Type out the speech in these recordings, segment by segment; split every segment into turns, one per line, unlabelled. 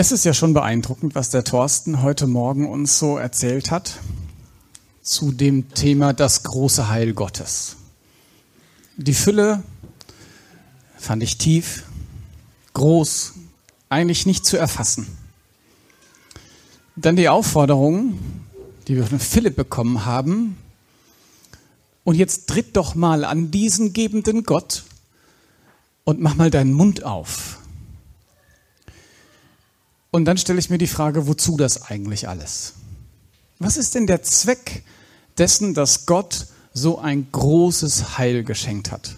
Es ist ja schon beeindruckend, was der Thorsten heute Morgen uns so erzählt hat zu dem Thema das große Heil Gottes. Die Fülle fand ich tief, groß, eigentlich nicht zu erfassen. Dann die Aufforderung, die wir von Philipp bekommen haben. Und jetzt tritt doch mal an diesen gebenden Gott und mach mal deinen Mund auf. Und dann stelle ich mir die Frage, wozu das eigentlich alles? Was ist denn der Zweck dessen, dass Gott so ein großes Heil geschenkt hat?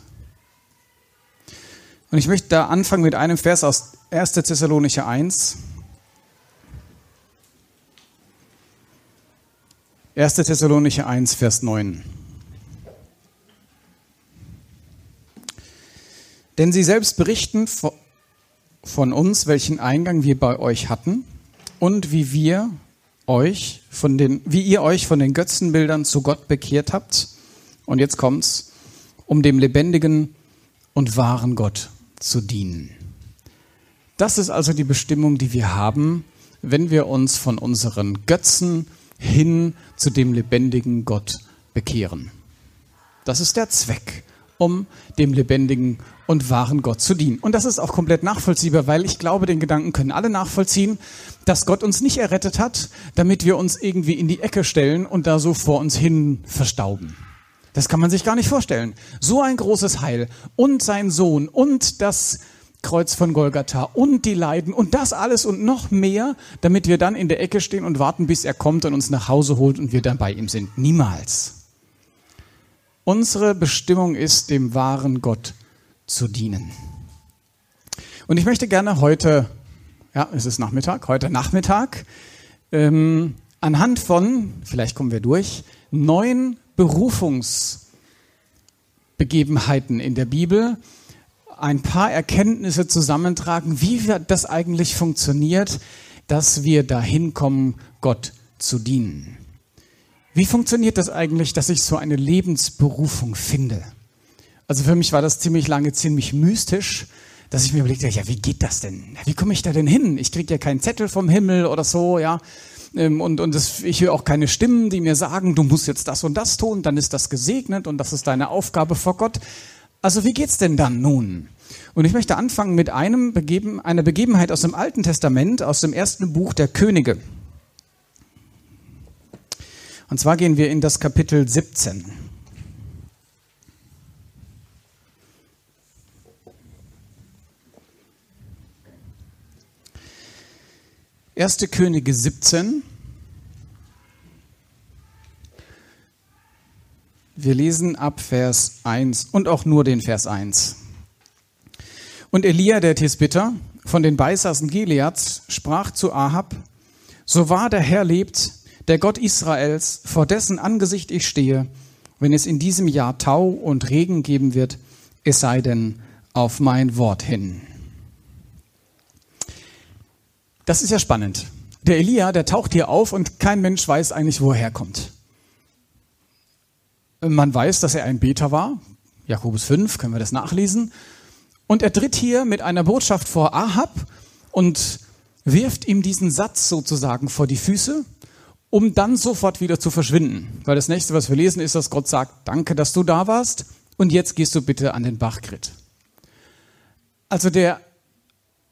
Und ich möchte da anfangen mit einem Vers aus 1. Thessalonicher 1. 1. Thessalonicher 1, Vers 9. Denn sie selbst berichten von uns, welchen Eingang wir bei euch hatten und wie wir euch von den, wie ihr euch von den Götzenbildern zu Gott bekehrt habt. Und jetzt kommt's, um dem lebendigen und wahren Gott zu dienen. Das ist also die Bestimmung, die wir haben, wenn wir uns von unseren Götzen hin zu dem lebendigen Gott bekehren. Das ist der Zweck, um dem lebendigen und wahren Gott zu dienen. Und das ist auch komplett nachvollziehbar, weil ich glaube, den Gedanken können alle nachvollziehen, dass Gott uns nicht errettet hat, damit wir uns irgendwie in die Ecke stellen und da so vor uns hin verstauben. Das kann man sich gar nicht vorstellen. So ein großes Heil und sein Sohn und das Kreuz von Golgatha und die Leiden und das alles und noch mehr, damit wir dann in der Ecke stehen und warten, bis er kommt und uns nach Hause holt und wir dann bei ihm sind. Niemals. Unsere Bestimmung ist, dem wahren Gott zu dienen. Und ich möchte gerne heute, ja, es ist Nachmittag, heute Nachmittag, ähm, anhand von, vielleicht kommen wir durch, neun Berufungsbegebenheiten in der Bibel ein paar Erkenntnisse zusammentragen, wie das eigentlich funktioniert, dass wir dahin kommen, Gott zu dienen. Wie funktioniert das eigentlich, dass ich so eine Lebensberufung finde? Also für mich war das ziemlich lange ziemlich mystisch, dass ich mir überlegte, ja, wie geht das denn? Wie komme ich da denn hin? Ich kriege ja keinen Zettel vom Himmel oder so, ja. Ähm, und, und das, ich höre auch keine Stimmen, die mir sagen, du musst jetzt das und das tun, dann ist das gesegnet und das ist deine Aufgabe vor Gott. Also wie geht's denn dann nun? Und ich möchte anfangen mit einem Begeben, einer Begebenheit aus dem Alten Testament, aus dem ersten Buch der Könige. Und zwar gehen wir in das Kapitel 17. Erste Könige 17. Wir lesen ab Vers 1 und auch nur den Vers 1. Und Elia, der Tisbitter, von den Beisassen Gileads, sprach zu Ahab, so wahr der Herr lebt, der Gott Israels, vor dessen Angesicht ich stehe, wenn es in diesem Jahr Tau und Regen geben wird, es sei denn auf mein Wort hin. Das ist ja spannend. Der Elia, der taucht hier auf und kein Mensch weiß eigentlich, wo er herkommt. Man weiß, dass er ein Beter war. Jakobus 5, können wir das nachlesen. Und er tritt hier mit einer Botschaft vor Ahab und wirft ihm diesen Satz sozusagen vor die Füße, um dann sofort wieder zu verschwinden. Weil das nächste, was wir lesen, ist, dass Gott sagt, danke, dass du da warst und jetzt gehst du bitte an den Bachgrit. Also der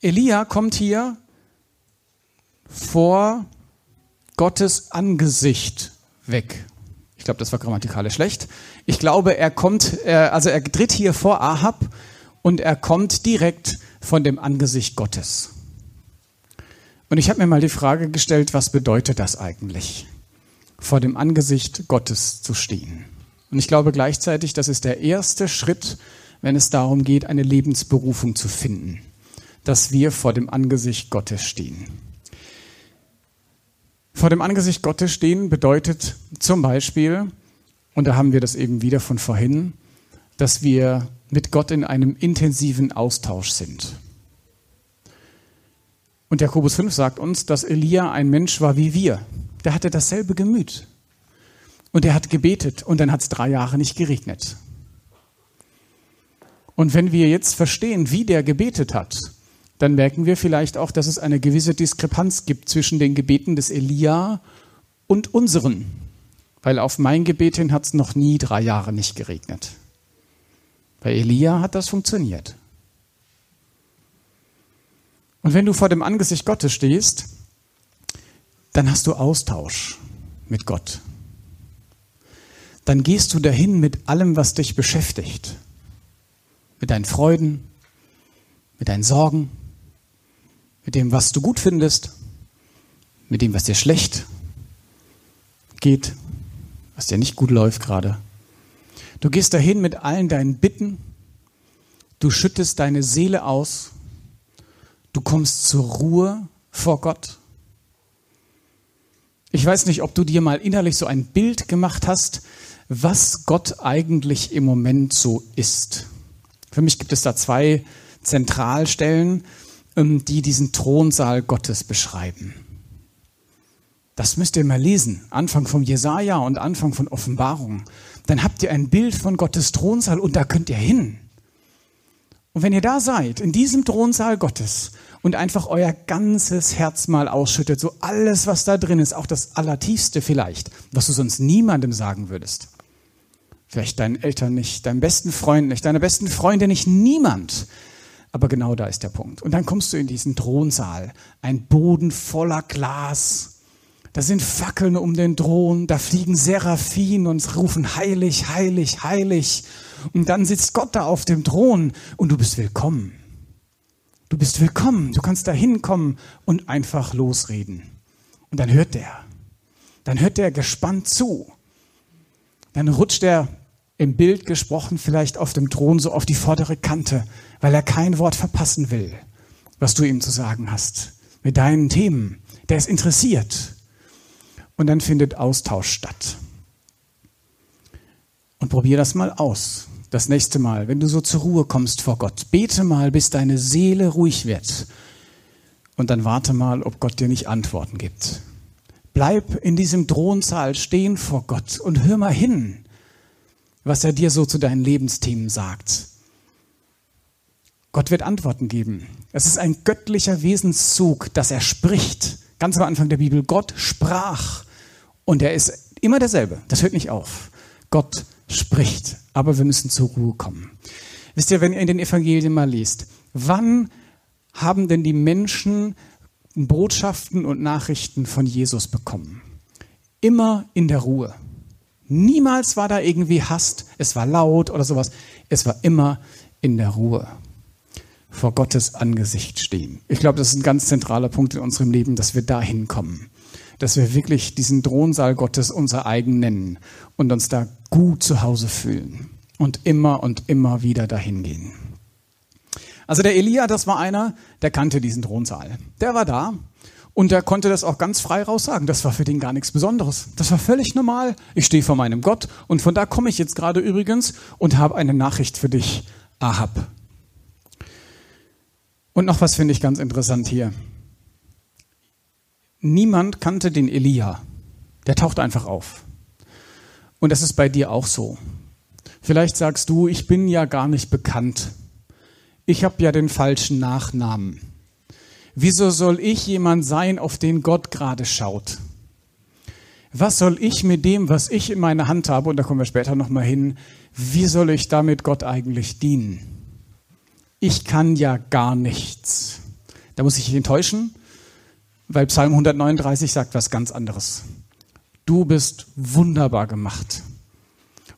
Elia kommt hier vor Gottes Angesicht weg. Ich glaube, das war grammatikalisch schlecht. Ich glaube, er kommt, also er tritt hier vor Ahab und er kommt direkt von dem Angesicht Gottes. Und ich habe mir mal die Frage gestellt, was bedeutet das eigentlich, vor dem Angesicht Gottes zu stehen? Und ich glaube gleichzeitig, das ist der erste Schritt, wenn es darum geht, eine Lebensberufung zu finden, dass wir vor dem Angesicht Gottes stehen. Vor dem Angesicht Gottes stehen bedeutet zum Beispiel, und da haben wir das eben wieder von vorhin, dass wir mit Gott in einem intensiven Austausch sind. Und Jakobus 5 sagt uns, dass Elia ein Mensch war wie wir. Der hatte dasselbe Gemüt. Und er hat gebetet und dann hat es drei Jahre nicht geregnet. Und wenn wir jetzt verstehen, wie der gebetet hat, dann merken wir vielleicht auch, dass es eine gewisse Diskrepanz gibt zwischen den Gebeten des Elia und unseren. Weil auf mein Gebet hin hat es noch nie drei Jahre nicht geregnet. Bei Elia hat das funktioniert. Und wenn du vor dem Angesicht Gottes stehst, dann hast du Austausch mit Gott. Dann gehst du dahin mit allem, was dich beschäftigt. Mit deinen Freuden, mit deinen Sorgen, mit dem, was du gut findest, mit dem, was dir schlecht geht, was dir nicht gut läuft gerade. Du gehst dahin mit allen deinen Bitten, du schüttest deine Seele aus, du kommst zur Ruhe vor Gott. Ich weiß nicht, ob du dir mal innerlich so ein Bild gemacht hast, was Gott eigentlich im Moment so ist. Für mich gibt es da zwei Zentralstellen, ähm, die diesen Thronsaal Gottes beschreiben. Das müsst ihr mal lesen, Anfang von Jesaja und Anfang von Offenbarung. Dann habt ihr ein Bild von Gottes Thronsaal und da könnt ihr hin. Und wenn ihr da seid, in diesem Thronsaal Gottes und einfach euer ganzes Herz mal ausschüttet, so alles, was da drin ist, auch das Allertiefste vielleicht, was du sonst niemandem sagen würdest. Vielleicht deinen Eltern nicht, deinem besten Freund nicht, deiner besten Freundin nicht, niemand. Aber genau da ist der Punkt. Und dann kommst du in diesen Thronsaal, ein Boden voller Glas. Da sind Fackeln um den Thron, da fliegen Seraphim und rufen heilig, heilig, heilig. Und dann sitzt Gott da auf dem Thron und du bist willkommen. Du bist willkommen, du kannst da hinkommen und einfach losreden. Und dann hört der, dann hört der gespannt zu. Dann rutscht er im Bild gesprochen vielleicht auf dem Thron so auf die vordere Kante weil er kein Wort verpassen will, was du ihm zu sagen hast, mit deinen Themen. Der ist interessiert. Und dann findet Austausch statt. Und probier das mal aus. Das nächste Mal, wenn du so zur Ruhe kommst vor Gott, bete mal, bis deine Seele ruhig wird. Und dann warte mal, ob Gott dir nicht Antworten gibt. Bleib in diesem Thronsaal stehen vor Gott und hör mal hin, was er dir so zu deinen Lebensthemen sagt. Gott wird Antworten geben. Es ist ein göttlicher Wesenszug, dass er spricht. Ganz am Anfang der Bibel, Gott sprach. Und er ist immer derselbe. Das hört nicht auf. Gott spricht. Aber wir müssen zur Ruhe kommen. Wisst ihr, wenn ihr in den Evangelien mal liest, wann haben denn die Menschen Botschaften und Nachrichten von Jesus bekommen? Immer in der Ruhe. Niemals war da irgendwie Hast, es war laut oder sowas. Es war immer in der Ruhe vor Gottes Angesicht stehen. Ich glaube, das ist ein ganz zentraler Punkt in unserem Leben, dass wir dahin kommen. Dass wir wirklich diesen Thronsaal Gottes unser eigen nennen und uns da gut zu Hause fühlen und immer und immer wieder dahin gehen. Also der Elia, das war einer, der kannte diesen Thronsaal. Der war da und der konnte das auch ganz frei raus sagen. Das war für den gar nichts Besonderes. Das war völlig normal. Ich stehe vor meinem Gott und von da komme ich jetzt gerade übrigens und habe eine Nachricht für dich, Ahab. Und noch was finde ich ganz interessant hier. Niemand kannte den Elia. Der taucht einfach auf. Und das ist bei dir auch so. Vielleicht sagst du, ich bin ja gar nicht bekannt. Ich habe ja den falschen Nachnamen. Wieso soll ich jemand sein, auf den Gott gerade schaut? Was soll ich mit dem, was ich in meiner Hand habe, und da kommen wir später nochmal hin, wie soll ich damit Gott eigentlich dienen? ich kann ja gar nichts. Da muss ich enttäuschen, weil Psalm 139 sagt was ganz anderes. Du bist wunderbar gemacht.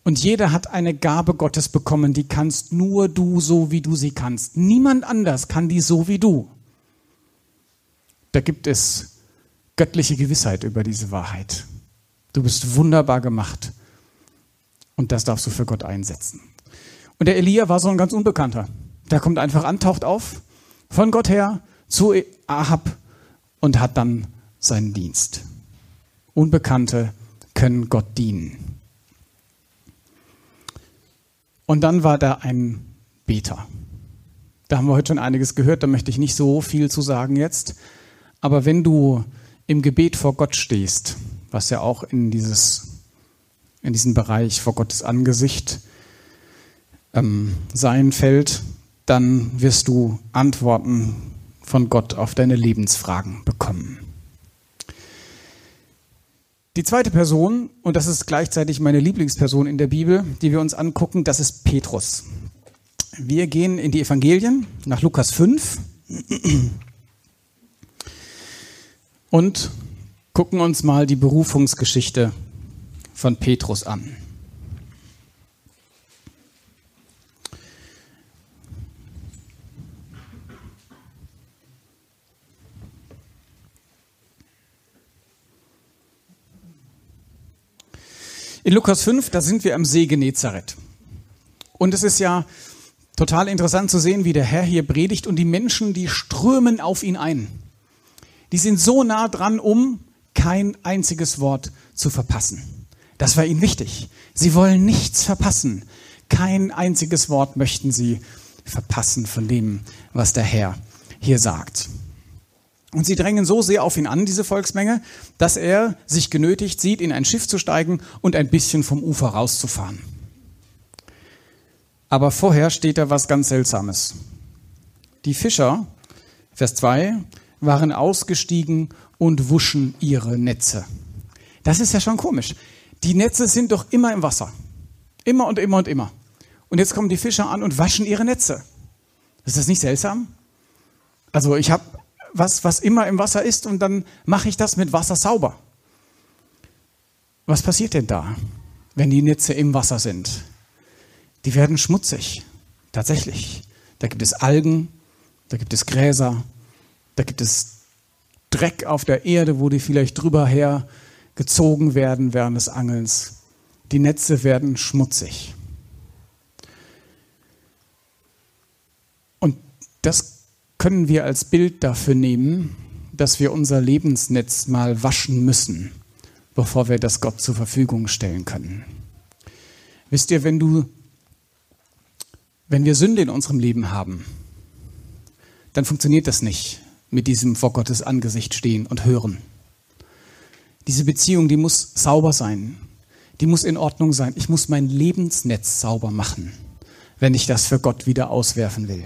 Und jeder hat eine Gabe Gottes bekommen, die kannst nur du so, wie du sie kannst. Niemand anders kann die so wie du. Da gibt es göttliche Gewissheit über diese Wahrheit. Du bist wunderbar gemacht. Und das darfst du für Gott einsetzen. Und der Elia war so ein ganz Unbekannter. Der kommt einfach an, taucht auf, von Gott her zu Ahab und hat dann seinen Dienst. Unbekannte können Gott dienen. Und dann war da ein Beter. Da haben wir heute schon einiges gehört, da möchte ich nicht so viel zu sagen jetzt. Aber wenn du im Gebet vor Gott stehst, was ja auch in, dieses, in diesen Bereich vor Gottes Angesicht ähm, sein fällt, dann wirst du Antworten von Gott auf deine Lebensfragen bekommen. Die zweite Person, und das ist gleichzeitig meine Lieblingsperson in der Bibel, die wir uns angucken, das ist Petrus. Wir gehen in die Evangelien nach Lukas 5 und gucken uns mal die Berufungsgeschichte von Petrus an. In Lukas 5, da sind wir am See Genezareth. Und es ist ja total interessant zu sehen, wie der Herr hier predigt und die Menschen, die strömen auf ihn ein. Die sind so nah dran, um kein einziges Wort zu verpassen. Das war ihnen wichtig. Sie wollen nichts verpassen. Kein einziges Wort möchten sie verpassen von dem, was der Herr hier sagt. Und sie drängen so sehr auf ihn an, diese Volksmenge, dass er sich genötigt sieht, in ein Schiff zu steigen und ein bisschen vom Ufer rauszufahren. Aber vorher steht da was ganz Seltsames. Die Fischer, Vers 2, waren ausgestiegen und wuschen ihre Netze. Das ist ja schon komisch. Die Netze sind doch immer im Wasser. Immer und immer und immer. Und jetzt kommen die Fischer an und waschen ihre Netze. Ist das nicht seltsam? Also ich habe was, was immer im Wasser ist und dann mache ich das mit Wasser sauber. Was passiert denn da, wenn die Netze im Wasser sind? Die werden schmutzig, tatsächlich. Da gibt es Algen, da gibt es Gräser, da gibt es Dreck auf der Erde, wo die vielleicht drüber her gezogen werden während des Angelns. Die Netze werden schmutzig. Und das können wir als Bild dafür nehmen, dass wir unser Lebensnetz mal waschen müssen, bevor wir das Gott zur Verfügung stellen können. Wisst ihr, wenn du, wenn wir Sünde in unserem Leben haben, dann funktioniert das nicht mit diesem vor Gottes Angesicht stehen und hören. Diese Beziehung, die muss sauber sein. Die muss in Ordnung sein. Ich muss mein Lebensnetz sauber machen, wenn ich das für Gott wieder auswerfen will.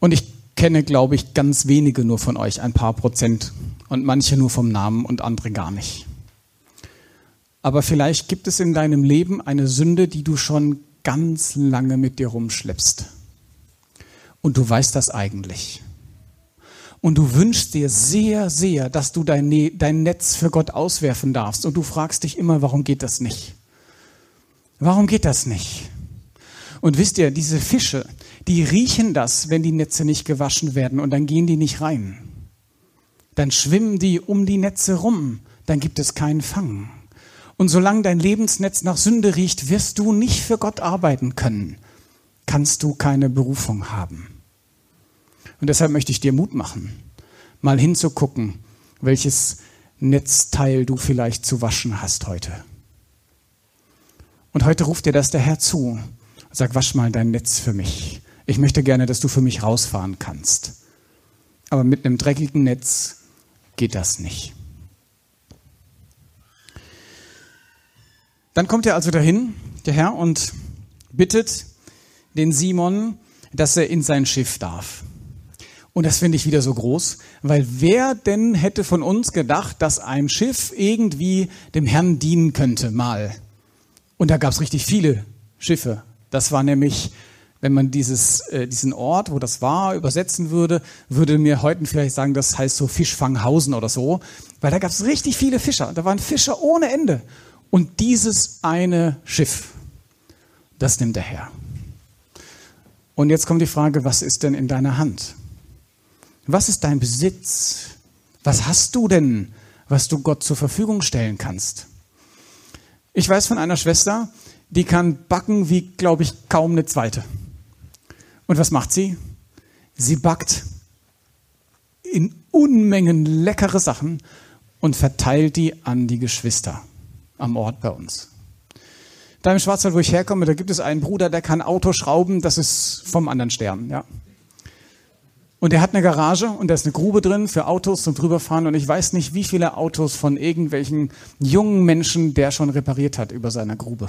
Und ich kenne, glaube ich, ganz wenige nur von euch, ein paar Prozent und manche nur vom Namen und andere gar nicht. Aber vielleicht gibt es in deinem Leben eine Sünde, die du schon ganz lange mit dir rumschleppst. Und du weißt das eigentlich. Und du wünschst dir sehr, sehr, dass du dein, ne-, dein Netz für Gott auswerfen darfst. Und du fragst dich immer, warum geht das nicht? Warum geht das nicht? Und wisst ihr, diese Fische, die riechen das, wenn die Netze nicht gewaschen werden und dann gehen die nicht rein. Dann schwimmen die um die Netze rum, dann gibt es keinen Fang. Und solange dein Lebensnetz nach Sünde riecht, wirst du nicht für Gott arbeiten können, kannst du keine Berufung haben. Und deshalb möchte ich dir Mut machen, mal hinzugucken, welches Netzteil du vielleicht zu waschen hast heute. Und heute ruft dir das der Herr zu und sagt, wasch mal dein Netz für mich. Ich möchte gerne, dass du für mich rausfahren kannst. Aber mit einem dreckigen Netz geht das nicht. Dann kommt er also dahin, der Herr, und bittet den Simon, dass er in sein Schiff darf. Und das finde ich wieder so groß, weil wer denn hätte von uns gedacht, dass ein Schiff irgendwie dem Herrn dienen könnte, mal. Und da gab es richtig viele Schiffe. Das war nämlich wenn man dieses, äh, diesen Ort, wo das war, übersetzen würde, würde mir heute vielleicht sagen, das heißt so Fischfanghausen oder so, weil da gab es richtig viele Fischer. Da waren Fischer ohne Ende. Und dieses eine Schiff, das nimmt der Herr. Und jetzt kommt die Frage, was ist denn in deiner Hand? Was ist dein Besitz? Was hast du denn, was du Gott zur Verfügung stellen kannst? Ich weiß von einer Schwester, die kann backen wie, glaube ich, kaum eine zweite. Und was macht sie? Sie backt in Unmengen leckere Sachen und verteilt die an die Geschwister am Ort bei uns. Da im Schwarzwald, wo ich herkomme, da gibt es einen Bruder, der kann Auto schrauben, das ist vom anderen Stern, ja. Und er hat eine Garage und da ist eine Grube drin für Autos zum drüberfahren und ich weiß nicht, wie viele Autos von irgendwelchen jungen Menschen der schon repariert hat über seiner Grube.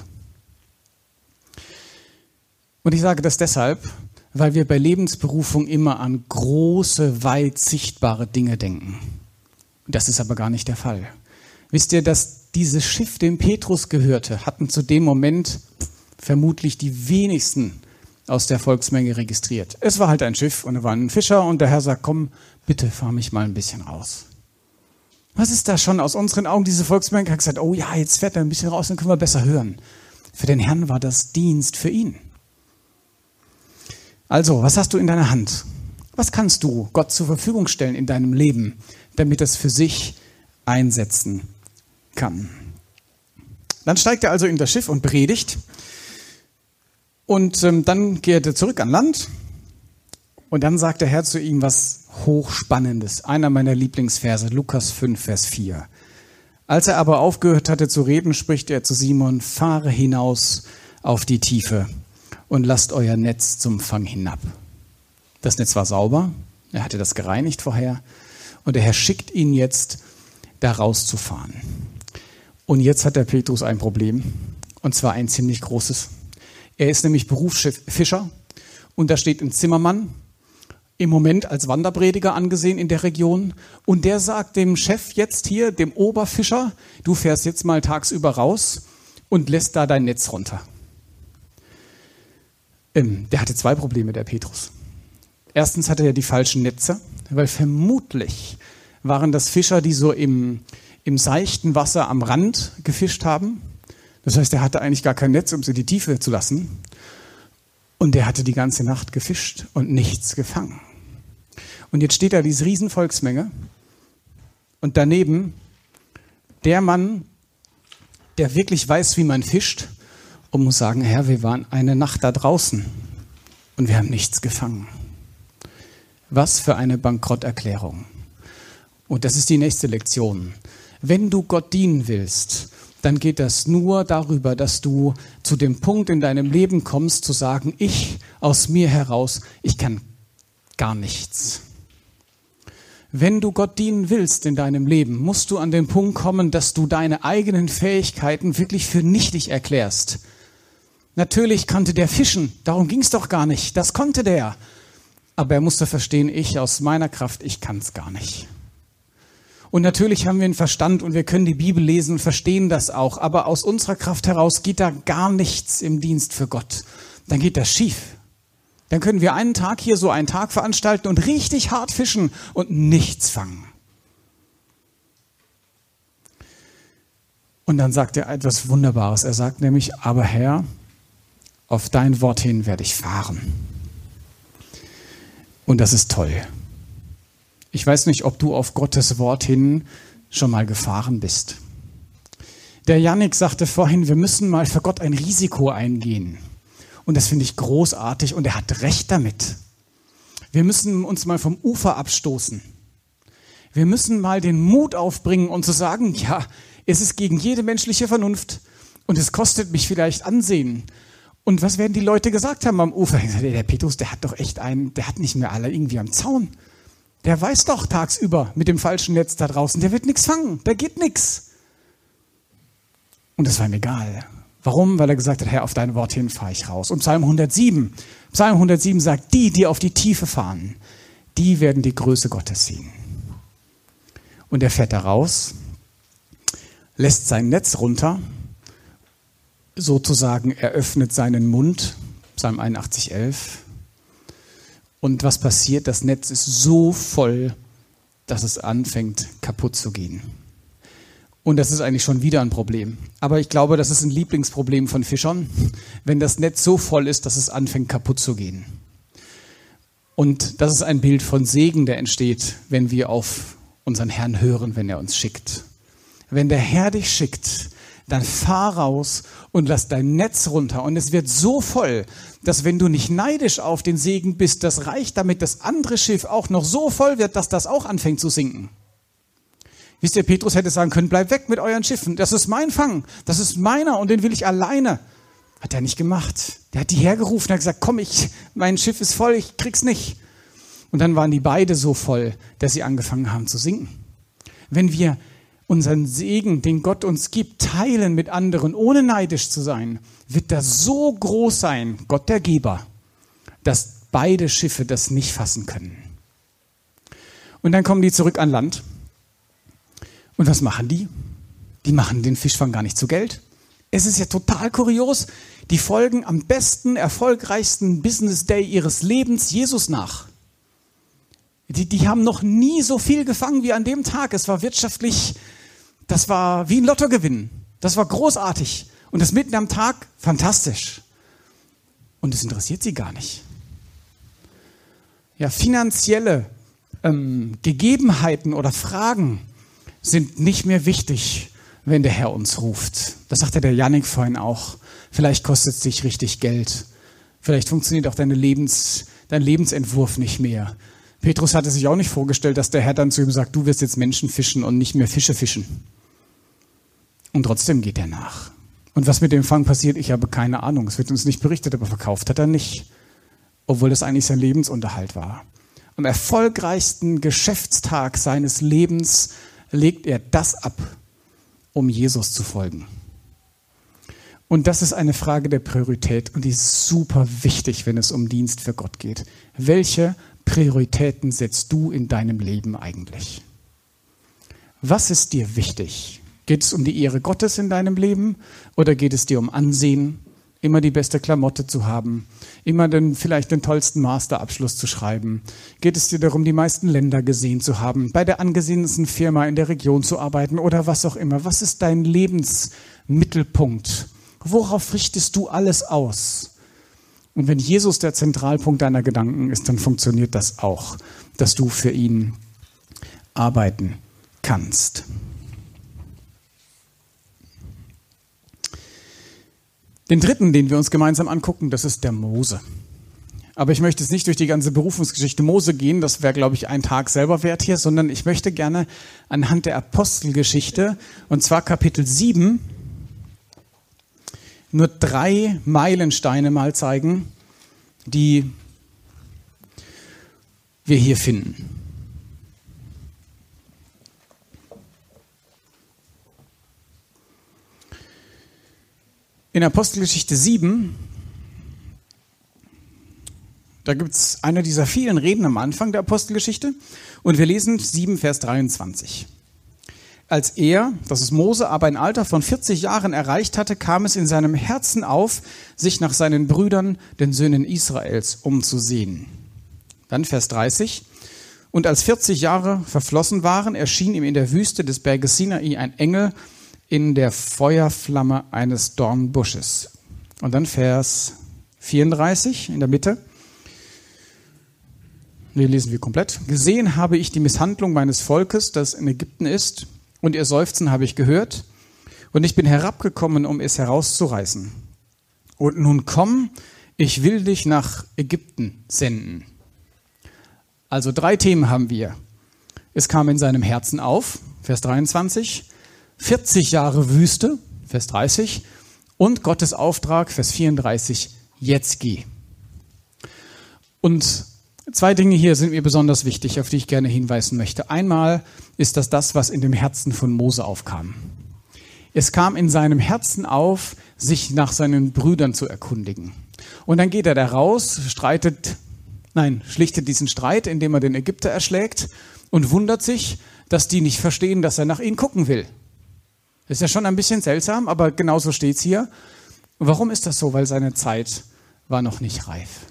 Und ich sage das deshalb, weil wir bei Lebensberufung immer an große, weit sichtbare Dinge denken. Das ist aber gar nicht der Fall. Wisst ihr, dass dieses Schiff, dem Petrus gehörte, hatten zu dem Moment vermutlich die wenigsten aus der Volksmenge registriert. Es war halt ein Schiff und da war ein Fischer und der Herr sagt, komm, bitte fahr mich mal ein bisschen raus. Was ist da schon aus unseren Augen? Diese Volksmenge hat gesagt, oh ja, jetzt fährt er ein bisschen raus, dann können wir besser hören. Für den Herrn war das Dienst für ihn. Also, was hast du in deiner Hand? Was kannst du Gott zur Verfügung stellen in deinem Leben, damit es für sich einsetzen kann? Dann steigt er also in das Schiff und predigt. Und ähm, dann geht er zurück an Land. Und dann sagt der Herr zu ihm was Hochspannendes. Einer meiner Lieblingsverse, Lukas 5, Vers 4. Als er aber aufgehört hatte zu reden, spricht er zu Simon, fahre hinaus auf die Tiefe und lasst euer Netz zum Fang hinab. Das Netz war sauber, er hatte das gereinigt vorher und der Herr schickt ihn jetzt, da rauszufahren. Und jetzt hat der Petrus ein Problem, und zwar ein ziemlich großes. Er ist nämlich Berufsfischer und da steht ein Zimmermann, im Moment als Wanderprediger angesehen in der Region. Und der sagt dem Chef jetzt hier, dem Oberfischer, du fährst jetzt mal tagsüber raus und lässt da dein Netz runter. Ähm, der hatte zwei Probleme, der Petrus. Erstens hatte er die falschen Netze, weil vermutlich waren das Fischer, die so im, im seichten Wasser am Rand gefischt haben. Das heißt, er hatte eigentlich gar kein Netz, um sie in die Tiefe zu lassen. Und er hatte die ganze Nacht gefischt und nichts gefangen. Und jetzt steht da diese Riesenvolksmenge und daneben der Mann, der wirklich weiß, wie man fischt und muss sagen, Herr, wir waren eine Nacht da draußen und wir haben nichts gefangen. Was für eine Bankrotterklärung. Und das ist die nächste Lektion. Wenn du Gott dienen willst, dann geht das nur darüber, dass du zu dem Punkt in deinem Leben kommst, zu sagen, ich aus mir heraus, ich kann gar nichts. Wenn du Gott dienen willst in deinem Leben, musst du an den Punkt kommen, dass du deine eigenen Fähigkeiten wirklich für nichtig erklärst. Natürlich konnte der fischen, darum ging es doch gar nicht, das konnte der. Aber er musste verstehen, ich aus meiner Kraft, ich kann es gar nicht. Und natürlich haben wir einen Verstand und wir können die Bibel lesen und verstehen das auch, aber aus unserer Kraft heraus geht da gar nichts im Dienst für Gott. Dann geht das schief. Dann können wir einen Tag hier so einen Tag veranstalten und richtig hart fischen und nichts fangen. Und dann sagt er etwas Wunderbares. Er sagt nämlich, aber Herr, auf dein Wort hin werde ich fahren. Und das ist toll. Ich weiß nicht, ob du auf Gottes Wort hin schon mal gefahren bist. Der Yannick sagte vorhin, wir müssen mal für Gott ein Risiko eingehen. Und das finde ich großartig und er hat recht damit. Wir müssen uns mal vom Ufer abstoßen. Wir müssen mal den Mut aufbringen und zu sagen, ja, es ist gegen jede menschliche Vernunft und es kostet mich vielleicht Ansehen und was werden die Leute gesagt haben am Ufer? Der Petrus, der hat doch echt einen, der hat nicht mehr alle irgendwie am Zaun. Der weiß doch tagsüber mit dem falschen Netz da draußen, der wird nichts fangen, da geht nichts. Und das war ihm egal. Warum? Weil er gesagt hat, Herr, auf dein Wort hin fahre ich raus. Und Psalm 107, Psalm 107 sagt, die, die auf die Tiefe fahren, die werden die Größe Gottes sehen. Und er fährt da raus, lässt sein Netz runter sozusagen eröffnet seinen Mund, Psalm 81, 11. Und was passiert? Das Netz ist so voll, dass es anfängt kaputt zu gehen. Und das ist eigentlich schon wieder ein Problem. Aber ich glaube, das ist ein Lieblingsproblem von Fischern, wenn das Netz so voll ist, dass es anfängt kaputt zu gehen. Und das ist ein Bild von Segen, der entsteht, wenn wir auf unseren Herrn hören, wenn er uns schickt. Wenn der Herr dich schickt, dann fahr raus und lass dein Netz runter. Und es wird so voll, dass wenn du nicht neidisch auf den Segen bist, das reicht, damit das andere Schiff auch noch so voll wird, dass das auch anfängt zu sinken. Wisst ihr, Petrus hätte sagen können, bleib weg mit euren Schiffen. Das ist mein Fang. Das ist meiner und den will ich alleine. Hat er nicht gemacht. Der hat die hergerufen, hat gesagt, komm, ich, mein Schiff ist voll, ich krieg's nicht. Und dann waren die beide so voll, dass sie angefangen haben zu sinken. Wenn wir unseren Segen, den Gott uns gibt, teilen mit anderen, ohne neidisch zu sein, wird das so groß sein, Gott der Geber, dass beide Schiffe das nicht fassen können. Und dann kommen die zurück an Land. Und was machen die? Die machen den Fischfang gar nicht zu Geld. Es ist ja total kurios. Die folgen am besten, erfolgreichsten Business Day ihres Lebens Jesus nach. Die, die haben noch nie so viel gefangen wie an dem Tag. Es war wirtschaftlich, das war wie ein Lottogewinn. Das war großartig. Und das mitten am Tag, fantastisch. Und es interessiert sie gar nicht. Ja, finanzielle ähm, Gegebenheiten oder Fragen sind nicht mehr wichtig, wenn der Herr uns ruft. Das sagte der Janik vorhin auch. Vielleicht kostet es dich richtig Geld. Vielleicht funktioniert auch deine Lebens, dein Lebensentwurf nicht mehr. Petrus hatte sich auch nicht vorgestellt, dass der Herr dann zu ihm sagt, du wirst jetzt Menschen fischen und nicht mehr Fische fischen. Und trotzdem geht er nach. Und was mit dem Fang passiert, ich habe keine Ahnung. Es wird uns nicht berichtet, aber verkauft hat er nicht. Obwohl das eigentlich sein Lebensunterhalt war. Am erfolgreichsten Geschäftstag seines Lebens legt er das ab, um Jesus zu folgen. Und das ist eine Frage der Priorität und die ist super wichtig, wenn es um Dienst für Gott geht. Welche Prioritäten setzt du in deinem Leben eigentlich? Was ist dir wichtig? Geht es um die Ehre Gottes in deinem Leben oder geht es dir um Ansehen, immer die beste Klamotte zu haben, immer den, vielleicht den tollsten Masterabschluss zu schreiben? Geht es dir darum, die meisten Länder gesehen zu haben, bei der angesehensten Firma in der Region zu arbeiten oder was auch immer? Was ist dein Lebensmittelpunkt? Worauf richtest du alles aus? Und wenn Jesus der Zentralpunkt deiner Gedanken ist, dann funktioniert das auch, dass du für ihn arbeiten kannst. Den dritten, den wir uns gemeinsam angucken, das ist der Mose. Aber ich möchte jetzt nicht durch die ganze Berufungsgeschichte Mose gehen, das wäre, glaube ich, ein Tag selber wert hier, sondern ich möchte gerne anhand der Apostelgeschichte, und zwar Kapitel 7, nur drei Meilensteine mal zeigen, die wir hier finden. In Apostelgeschichte 7, da gibt es eine dieser vielen Reden am Anfang der Apostelgeschichte und wir lesen 7, Vers 23. Als er, das ist Mose, aber ein Alter von 40 Jahren erreicht hatte, kam es in seinem Herzen auf, sich nach seinen Brüdern, den Söhnen Israels, umzusehen. Dann Vers 30. Und als 40 Jahre verflossen waren, erschien ihm in der Wüste des Berges Sinai ein Engel in der Feuerflamme eines Dornbusches. Und dann Vers 34 in der Mitte. Wir lesen wir komplett. Gesehen habe ich die Misshandlung meines Volkes, das in Ägypten ist, und ihr Seufzen habe ich gehört, und ich bin herabgekommen, um es herauszureißen. Und nun komm, ich will dich nach Ägypten senden. Also drei Themen haben wir. Es kam in seinem Herzen auf, Vers 23, 40 Jahre Wüste, Vers 30, und Gottes Auftrag, Vers 34, jetzt geh. Und Zwei Dinge hier sind mir besonders wichtig, auf die ich gerne hinweisen möchte. Einmal ist das das, was in dem Herzen von Mose aufkam. Es kam in seinem Herzen auf, sich nach seinen Brüdern zu erkundigen. Und dann geht er da raus, streitet, nein, schlichtet diesen Streit, indem er den Ägypter erschlägt und wundert sich, dass die nicht verstehen, dass er nach ihnen gucken will. Ist ja schon ein bisschen seltsam, aber genauso steht's hier. Warum ist das so? Weil seine Zeit war noch nicht reif.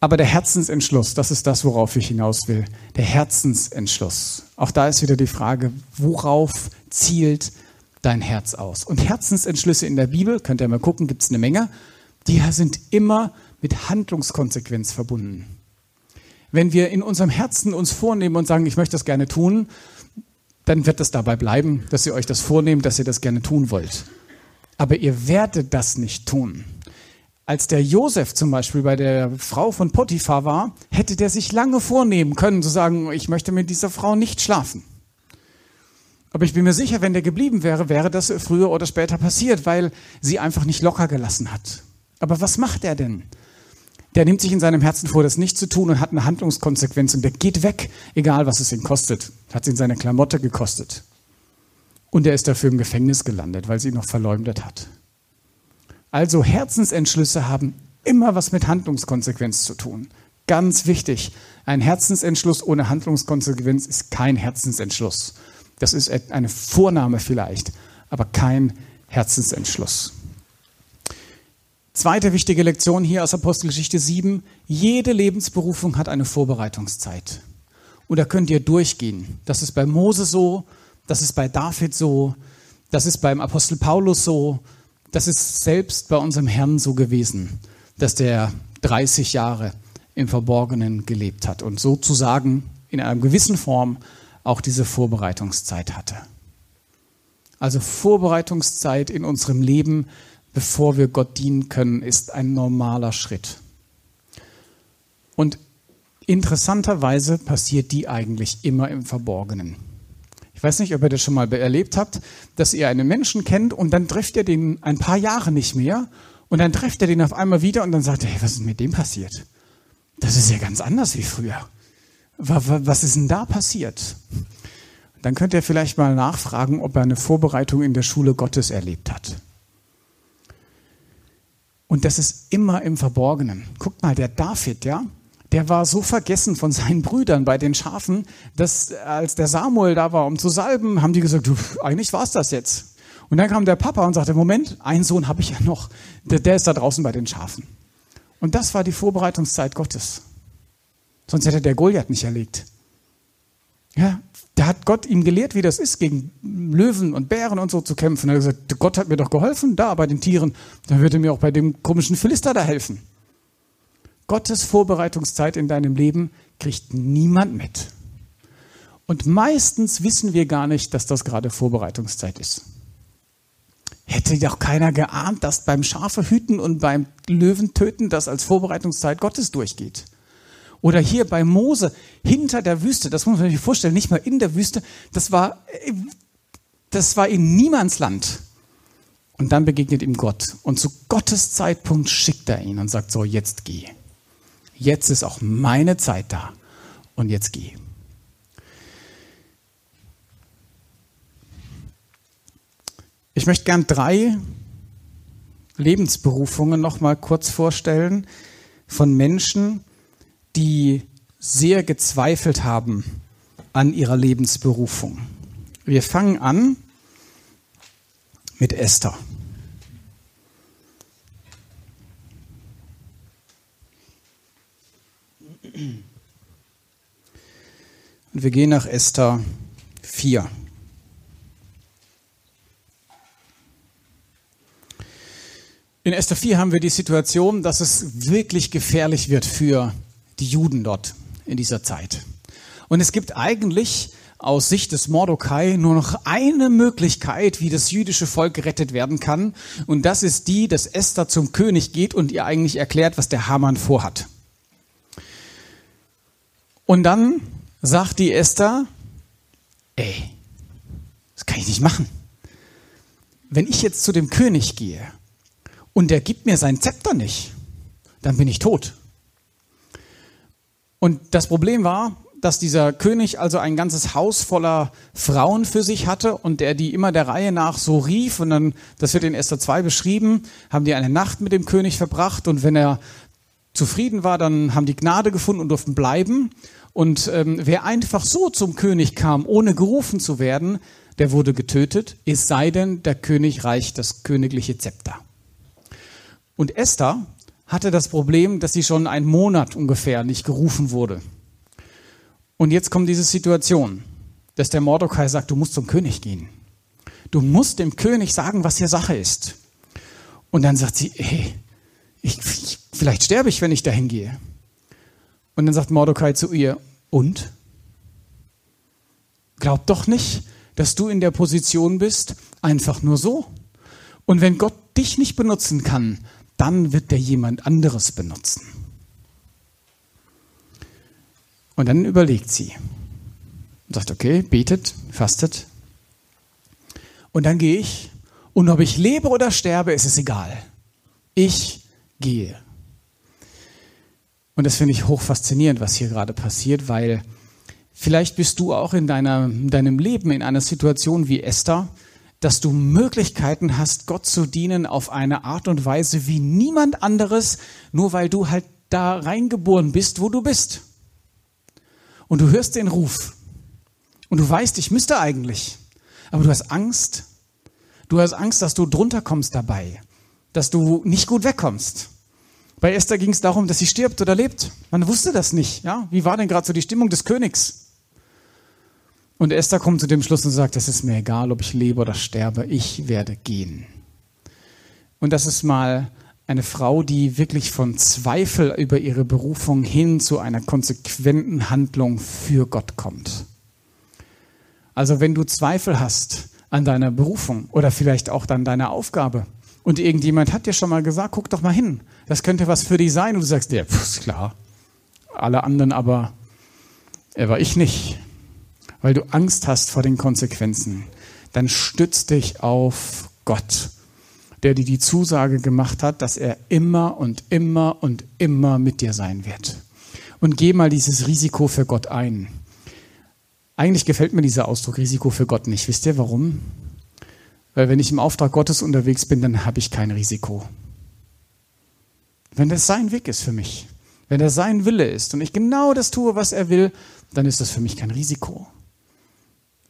Aber der Herzensentschluss, das ist das, worauf ich hinaus will. Der Herzensentschluss. Auch da ist wieder die Frage, worauf zielt dein Herz aus? Und Herzensentschlüsse in der Bibel, könnt ihr mal gucken, gibt es eine Menge, die sind immer mit Handlungskonsequenz verbunden. Wenn wir in unserem Herzen uns vornehmen und sagen, ich möchte das gerne tun, dann wird es dabei bleiben, dass ihr euch das vornehmt, dass ihr das gerne tun wollt. Aber ihr werdet das nicht tun. Als der Josef zum Beispiel bei der Frau von Potiphar war, hätte der sich lange vornehmen können, zu sagen, ich möchte mit dieser Frau nicht schlafen. Aber ich bin mir sicher, wenn der geblieben wäre, wäre das früher oder später passiert, weil sie einfach nicht locker gelassen hat. Aber was macht er denn? Der nimmt sich in seinem Herzen vor, das nicht zu tun und hat eine Handlungskonsequenz und der geht weg, egal was es ihn kostet. Hat es in seine Klamotte gekostet. Und er ist dafür im Gefängnis gelandet, weil sie ihn noch verleumdet hat. Also Herzensentschlüsse haben immer was mit Handlungskonsequenz zu tun. Ganz wichtig. Ein Herzensentschluss ohne Handlungskonsequenz ist kein Herzensentschluss. Das ist eine Vornahme vielleicht, aber kein Herzensentschluss. Zweite wichtige Lektion hier aus Apostelgeschichte 7. Jede Lebensberufung hat eine Vorbereitungszeit. Und da könnt ihr durchgehen. Das ist bei Mose so, das ist bei David so, das ist beim Apostel Paulus so, das ist selbst bei unserem Herrn so gewesen, dass der 30 Jahre im Verborgenen gelebt hat und sozusagen in einer gewissen Form auch diese Vorbereitungszeit hatte. Also Vorbereitungszeit in unserem Leben, bevor wir Gott dienen können, ist ein normaler Schritt. Und interessanterweise passiert die eigentlich immer im Verborgenen. Ich weiß nicht, ob ihr das schon mal erlebt habt, dass ihr einen Menschen kennt und dann trefft ihr den ein paar Jahre nicht mehr und dann trefft ihr den auf einmal wieder und dann sagt er, hey, was ist mit dem passiert? Das ist ja ganz anders wie früher. Was ist denn da passiert? Dann könnt ihr vielleicht mal nachfragen, ob er eine Vorbereitung in der Schule Gottes erlebt hat. Und das ist immer im Verborgenen. Guckt mal, der David, ja, der war so vergessen von seinen Brüdern bei den Schafen, dass als der Samuel da war, um zu salben, haben die gesagt, du, eigentlich war es das jetzt. Und dann kam der Papa und sagte, Moment, einen Sohn habe ich ja noch, der, der ist da draußen bei den Schafen. Und das war die Vorbereitungszeit Gottes. Sonst hätte der Goliath nicht erlegt. Ja, da hat Gott ihm gelehrt, wie das ist, gegen Löwen und Bären und so zu kämpfen. Er hat gesagt, Gott hat mir doch geholfen, da bei den Tieren. Dann wird er mir auch bei dem komischen Philister da helfen. Gottes Vorbereitungszeit in deinem Leben kriegt niemand mit. Und meistens wissen wir gar nicht, dass das gerade Vorbereitungszeit ist. Hätte doch keiner geahnt, dass beim Schafe hüten und beim Löwen töten das als Vorbereitungszeit Gottes durchgeht. Oder hier bei Mose hinter der Wüste, das muss man sich vorstellen, nicht mal in der Wüste, das war, das war in Niemandsland. Und dann begegnet ihm Gott. Und zu Gottes Zeitpunkt schickt er ihn und sagt so, jetzt geh jetzt ist auch meine Zeit da und jetzt geh. Ich möchte gern drei Lebensberufungen noch mal kurz vorstellen von Menschen, die sehr gezweifelt haben an ihrer Lebensberufung. Wir fangen an mit Esther. Und wir gehen nach Esther 4. In Esther 4 haben wir die Situation, dass es wirklich gefährlich wird für die Juden dort in dieser Zeit. Und es gibt eigentlich aus Sicht des Mordecai nur noch eine Möglichkeit, wie das jüdische Volk gerettet werden kann. Und das ist die, dass Esther zum König geht und ihr eigentlich erklärt, was der Haman vorhat. Und dann sagt die Esther, ey, das kann ich nicht machen. Wenn ich jetzt zu dem König gehe und der gibt mir sein Zepter nicht, dann bin ich tot. Und das Problem war, dass dieser König also ein ganzes Haus voller Frauen für sich hatte und der die immer der Reihe nach so rief. Und dann, das wird in Esther 2 beschrieben, haben die eine Nacht mit dem König verbracht. Und wenn er zufrieden war, dann haben die Gnade gefunden und durften bleiben. Und ähm, wer einfach so zum König kam, ohne gerufen zu werden, der wurde getötet, es sei denn, der König reicht das königliche Zepter. Und Esther hatte das Problem, dass sie schon einen Monat ungefähr nicht gerufen wurde. Und jetzt kommt diese Situation, dass der Mordecai sagt, du musst zum König gehen. Du musst dem König sagen, was hier Sache ist. Und dann sagt sie, hey, ich, ich, vielleicht sterbe ich, wenn ich dahin gehe. Und dann sagt Mordecai zu ihr, und? Glaub doch nicht, dass du in der Position bist, einfach nur so. Und wenn Gott dich nicht benutzen kann, dann wird der jemand anderes benutzen. Und dann überlegt sie und sagt, okay, betet, fastet. Und dann gehe ich. Und ob ich lebe oder sterbe, ist es egal. Ich gehe. Und das finde ich hoch faszinierend, was hier gerade passiert, weil vielleicht bist du auch in deiner, deinem Leben in einer Situation wie Esther, dass du Möglichkeiten hast, Gott zu dienen auf eine Art und Weise wie niemand anderes, nur weil du halt da reingeboren bist, wo du bist. Und du hörst den Ruf. Und du weißt, ich müsste eigentlich. Aber du hast Angst. Du hast Angst, dass du drunter kommst dabei. Dass du nicht gut wegkommst. Bei Esther ging es darum, dass sie stirbt oder lebt. Man wusste das nicht. Ja? Wie war denn gerade so die Stimmung des Königs? Und Esther kommt zu dem Schluss und sagt, es ist mir egal, ob ich lebe oder sterbe, ich werde gehen. Und das ist mal eine Frau, die wirklich von Zweifel über ihre Berufung hin zu einer konsequenten Handlung für Gott kommt. Also wenn du Zweifel hast an deiner Berufung oder vielleicht auch an deiner Aufgabe und irgendjemand hat dir schon mal gesagt, guck doch mal hin, das könnte was für dich sein und du sagst dir, ja, ist klar, alle anderen aber, aber ich nicht, weil du Angst hast vor den Konsequenzen, dann stütz dich auf Gott der dir die Zusage gemacht hat, dass er immer und immer und immer mit dir sein wird. Und geh mal dieses Risiko für Gott ein. Eigentlich gefällt mir dieser Ausdruck Risiko für Gott nicht. Wisst ihr warum? Weil wenn ich im Auftrag Gottes unterwegs bin, dann habe ich kein Risiko. Wenn das sein Weg ist für mich, wenn das sein Wille ist und ich genau das tue, was er will, dann ist das für mich kein Risiko.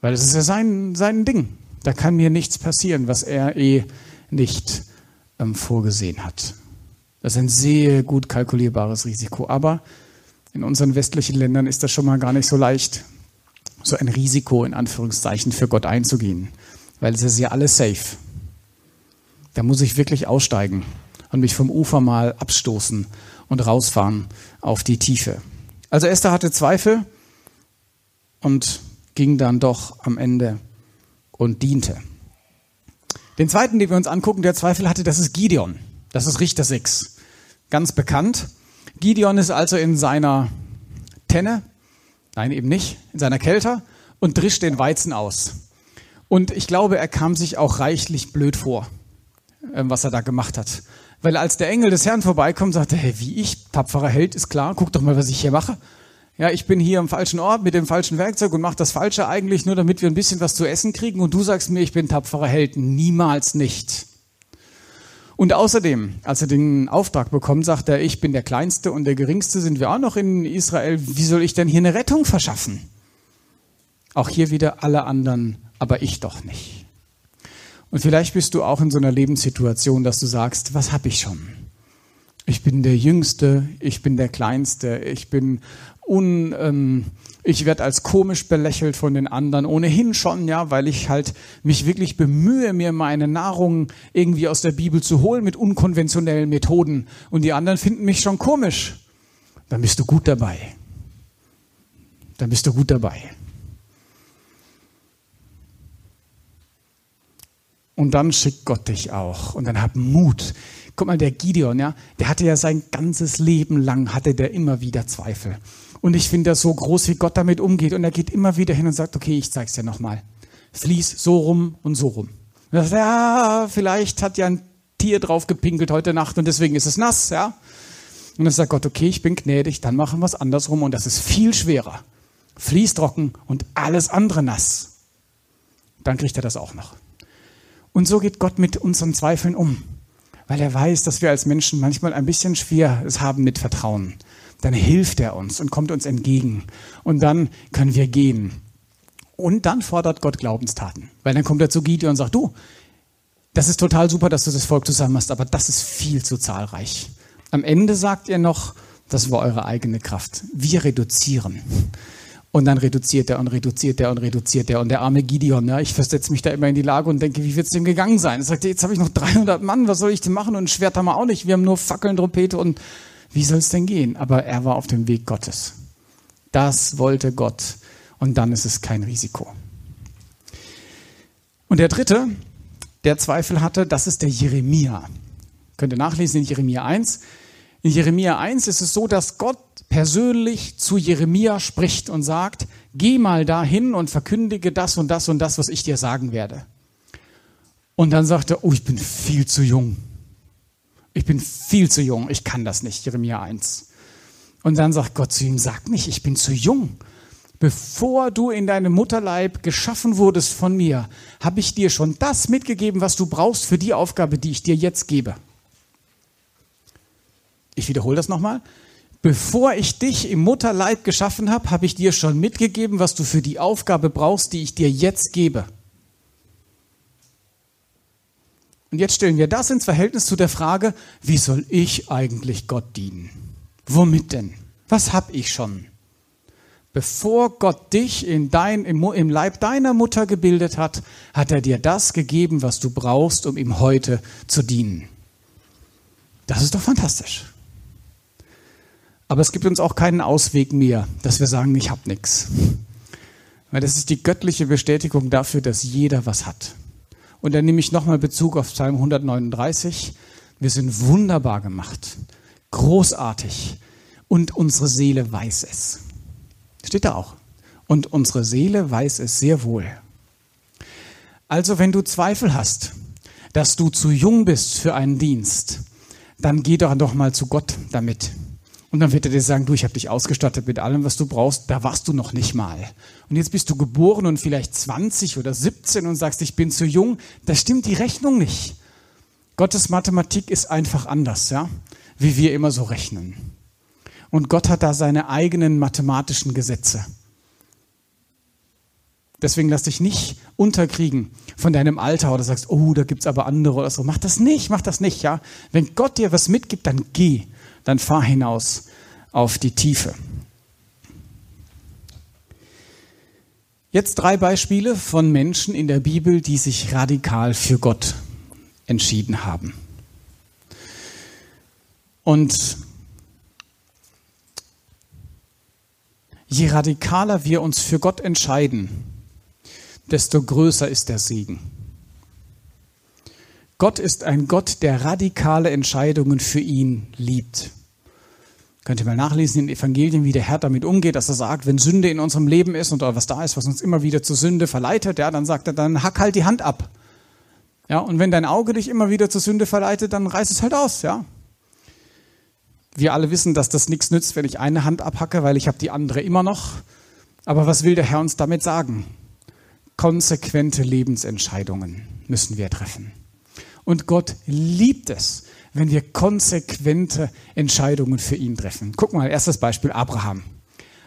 Weil es ist ja sein, sein Ding. Da kann mir nichts passieren, was er eh nicht ähm, vorgesehen hat. Das ist ein sehr gut kalkulierbares Risiko. Aber in unseren westlichen Ländern ist das schon mal gar nicht so leicht, so ein Risiko in Anführungszeichen für Gott einzugehen. Weil es ist ja alles safe. Da muss ich wirklich aussteigen und mich vom Ufer mal abstoßen und rausfahren auf die Tiefe. Also Esther hatte Zweifel und ging dann doch am Ende und diente. Den zweiten, den wir uns angucken, der Zweifel hatte, das ist Gideon. Das ist Richter 6. Ganz bekannt. Gideon ist also in seiner Tenne, nein, eben nicht, in seiner Kelter und drischt den Weizen aus. Und ich glaube, er kam sich auch reichlich blöd vor, ähm, was er da gemacht hat. Weil als der Engel des Herrn vorbeikommt, sagte er, hey, wie ich, tapferer Held, ist klar, guck doch mal, was ich hier mache. Ja, ich bin hier am falschen Ort mit dem falschen Werkzeug und mache das Falsche eigentlich nur, damit wir ein bisschen was zu essen kriegen und du sagst mir, ich bin tapferer Held. Niemals nicht. Und außerdem, als er den Auftrag bekommt, sagt er, ich bin der Kleinste und der Geringste sind wir auch noch in Israel. Wie soll ich denn hier eine Rettung verschaffen? Auch hier wieder alle anderen, aber ich doch nicht. Und vielleicht bist du auch in so einer Lebenssituation, dass du sagst, was habe ich schon? Ich bin der Jüngste, ich bin der Kleinste, ich bin un, ähm, ich werde als komisch belächelt von den anderen, ohnehin schon, ja, weil ich halt mich wirklich bemühe, mir meine Nahrung irgendwie aus der Bibel zu holen mit unkonventionellen Methoden. Und die anderen finden mich schon komisch. Dann bist du gut dabei. Dann bist du gut dabei. Und dann schickt Gott dich auch. Und dann hab Mut. Guck mal, der Gideon, ja, der hatte ja sein ganzes Leben lang, hatte der immer wieder Zweifel. Und ich finde das so groß, wie Gott damit umgeht. Und er geht immer wieder hin und sagt, okay, ich zeig's dir nochmal. Fließ so rum und so rum. Und er sagt, ja, vielleicht hat ja ein Tier drauf gepinkelt heute Nacht und deswegen ist es nass, ja. Und dann sagt Gott, okay, ich bin gnädig, dann machen wir es andersrum und das ist viel schwerer. Fließ trocken und alles andere nass. Dann kriegt er das auch noch. Und so geht Gott mit unseren Zweifeln um, weil er weiß, dass wir als Menschen manchmal ein bisschen schwer es haben mit Vertrauen dann hilft er uns und kommt uns entgegen. Und dann können wir gehen. Und dann fordert Gott Glaubenstaten. Weil dann kommt er zu Gideon und sagt, du, das ist total super, dass du das Volk zusammen hast, aber das ist viel zu zahlreich. Am Ende sagt er noch, das war eure eigene Kraft. Wir reduzieren. Und dann reduziert er und reduziert er und reduziert er. Und der arme Gideon, ja, ich versetze mich da immer in die Lage und denke, wie wird es dem gegangen sein? Er sagt, jetzt habe ich noch 300 Mann, was soll ich denn machen? Und ein Schwert haben wir auch nicht. Wir haben nur Fackeln, Trompete und wie soll es denn gehen? Aber er war auf dem Weg Gottes. Das wollte Gott. Und dann ist es kein Risiko. Und der dritte, der Zweifel hatte, das ist der Jeremia. Könnt ihr nachlesen in Jeremia 1. In Jeremia 1 ist es so, dass Gott persönlich zu Jeremia spricht und sagt, geh mal dahin und verkündige das und das und das, was ich dir sagen werde. Und dann sagt er, oh, ich bin viel zu jung ich bin viel zu jung, ich kann das nicht, Jeremia 1. Und dann sagt Gott zu ihm, sag nicht, ich bin zu jung. Bevor du in deinem Mutterleib geschaffen wurdest von mir, habe ich dir schon das mitgegeben, was du brauchst für die Aufgabe, die ich dir jetzt gebe. Ich wiederhole das nochmal. Bevor ich dich im Mutterleib geschaffen habe, habe ich dir schon mitgegeben, was du für die Aufgabe brauchst, die ich dir jetzt gebe. Und jetzt stellen wir das ins Verhältnis zu der Frage, wie soll ich eigentlich Gott dienen? Womit denn? Was habe ich schon? Bevor Gott dich in dein, im, im Leib deiner Mutter gebildet hat, hat er dir das gegeben, was du brauchst, um ihm heute zu dienen. Das ist doch fantastisch. Aber es gibt uns auch keinen Ausweg mehr, dass wir sagen, ich habe nichts. Weil das ist die göttliche Bestätigung dafür, dass jeder was hat. Und dann nehme ich nochmal Bezug auf Psalm 139. Wir sind wunderbar gemacht, großartig und unsere Seele weiß es. Steht da auch. Und unsere Seele weiß es sehr wohl. Also wenn du Zweifel hast, dass du zu jung bist für einen Dienst, dann geh doch doch mal zu Gott damit. Und dann wird er dir sagen, du, ich habe dich ausgestattet mit allem, was du brauchst, da warst du noch nicht mal. Und jetzt bist du geboren und vielleicht 20 oder 17 und sagst, ich bin zu jung. Da stimmt die Rechnung nicht. Gottes Mathematik ist einfach anders, ja, wie wir immer so rechnen. Und Gott hat da seine eigenen mathematischen Gesetze. Deswegen lass dich nicht unterkriegen von deinem Alter oder sagst, oh, da gibt's aber andere oder so. Mach das nicht, mach das nicht, ja. Wenn Gott dir was mitgibt, dann geh, dann fahr hinaus auf die Tiefe. Jetzt drei Beispiele von Menschen in der Bibel, die sich radikal für Gott entschieden haben. Und je radikaler wir uns für Gott entscheiden, desto größer ist der Segen. Gott ist ein Gott, der radikale Entscheidungen für ihn liebt. Könnt ihr mal nachlesen in den Evangelien, wie der Herr damit umgeht, dass er sagt, wenn Sünde in unserem Leben ist und was da ist, was uns immer wieder zur Sünde verleitet, ja, dann sagt er, dann hack halt die Hand ab. Ja, und wenn dein Auge dich immer wieder zur Sünde verleitet, dann reiß es halt aus, ja. Wir alle wissen, dass das nichts nützt, wenn ich eine Hand abhacke, weil ich habe die andere immer noch. Aber was will der Herr uns damit sagen? Konsequente Lebensentscheidungen müssen wir treffen. Und Gott liebt es, wenn wir konsequente Entscheidungen für ihn treffen. Guck mal, erstes Beispiel Abraham.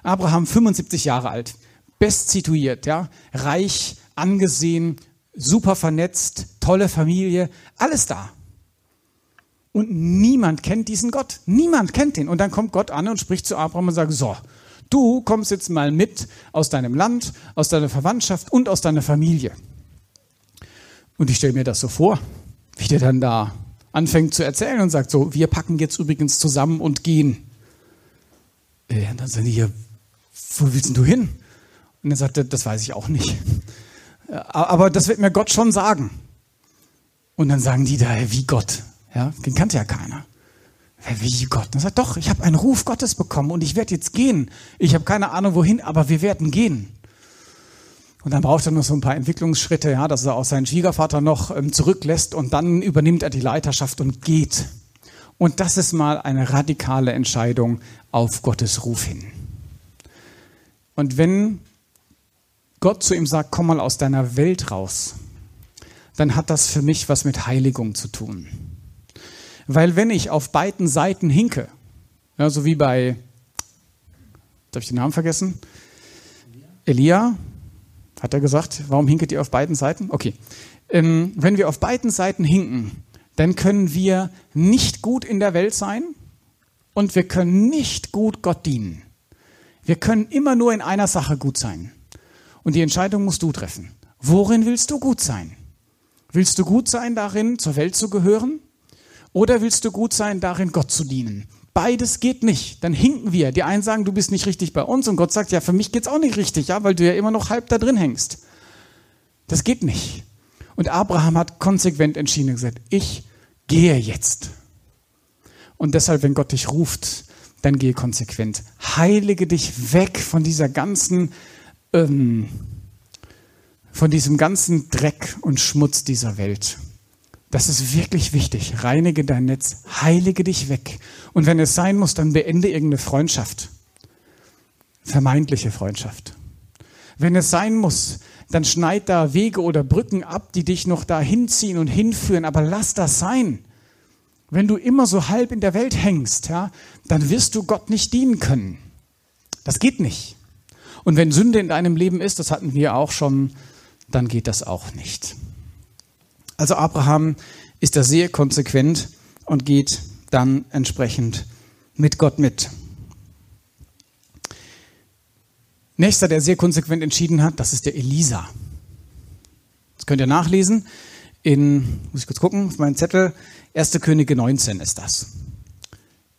Abraham 75 Jahre alt, best situiert, ja, reich, angesehen, super vernetzt, tolle Familie, alles da. Und niemand kennt diesen Gott. Niemand kennt ihn. Und dann kommt Gott an und spricht zu Abraham und sagt, so, du kommst jetzt mal mit aus deinem Land, aus deiner Verwandtschaft und aus deiner Familie. Und ich stelle mir das so vor, wie der dann da anfängt zu erzählen und sagt so, wir packen jetzt übrigens zusammen und gehen. Äh, und dann sagen die, ja, wo willst du hin? Und er sagte, das weiß ich auch nicht. Äh, aber das wird mir Gott schon sagen. Und dann sagen die da, wie Gott? Ja, den kannte ja keiner. Wie Gott? Und er sagt, doch, ich habe einen Ruf Gottes bekommen und ich werde jetzt gehen. Ich habe keine Ahnung wohin, aber wir werden gehen. Und dann braucht er noch so ein paar Entwicklungsschritte, ja, dass er auch seinen Schwiegervater noch ähm, zurücklässt und dann übernimmt er die Leiterschaft und geht. Und das ist mal eine radikale Entscheidung auf Gottes Ruf hin. Und wenn Gott zu ihm sagt, komm mal aus deiner Welt raus, dann hat das für mich was mit Heiligung zu tun. Weil wenn ich auf beiden Seiten hinke, ja, so wie bei, darf ich den Namen vergessen? Elia, hat er gesagt, warum hinket ihr auf beiden Seiten? Okay. Ähm, wenn wir auf beiden Seiten hinken, dann können wir nicht gut in der Welt sein und wir können nicht gut Gott dienen. Wir können immer nur in einer Sache gut sein. Und die Entscheidung musst du treffen. Worin willst du gut sein? Willst du gut sein darin, zur Welt zu gehören? Oder willst du gut sein darin, Gott zu dienen? Beides geht nicht. Dann hinken wir. Die einen sagen, du bist nicht richtig bei uns und Gott sagt, ja, für mich geht's auch nicht richtig, ja, weil du ja immer noch halb da drin hängst. Das geht nicht. Und Abraham hat konsequent entschieden und gesagt, ich gehe jetzt. Und deshalb, wenn Gott dich ruft, dann gehe konsequent. Heilige dich weg von dieser ganzen, ähm, von diesem ganzen Dreck und Schmutz dieser Welt. Das ist wirklich wichtig. Reinige dein Netz, heilige dich weg. Und wenn es sein muss, dann beende irgendeine Freundschaft. Vermeintliche Freundschaft. Wenn es sein muss, dann schneid da Wege oder Brücken ab, die dich noch da hinziehen und hinführen, aber lass das sein. Wenn du immer so halb in der Welt hängst, ja, dann wirst du Gott nicht dienen können. Das geht nicht. Und wenn Sünde in deinem Leben ist, das hatten wir auch schon, dann geht das auch nicht. Also Abraham ist da sehr konsequent und geht dann entsprechend mit Gott mit. Nächster, der sehr konsequent entschieden hat, das ist der Elisa. Das könnt ihr nachlesen in, muss ich kurz gucken, auf meinen Zettel, 1. Könige 19 ist das.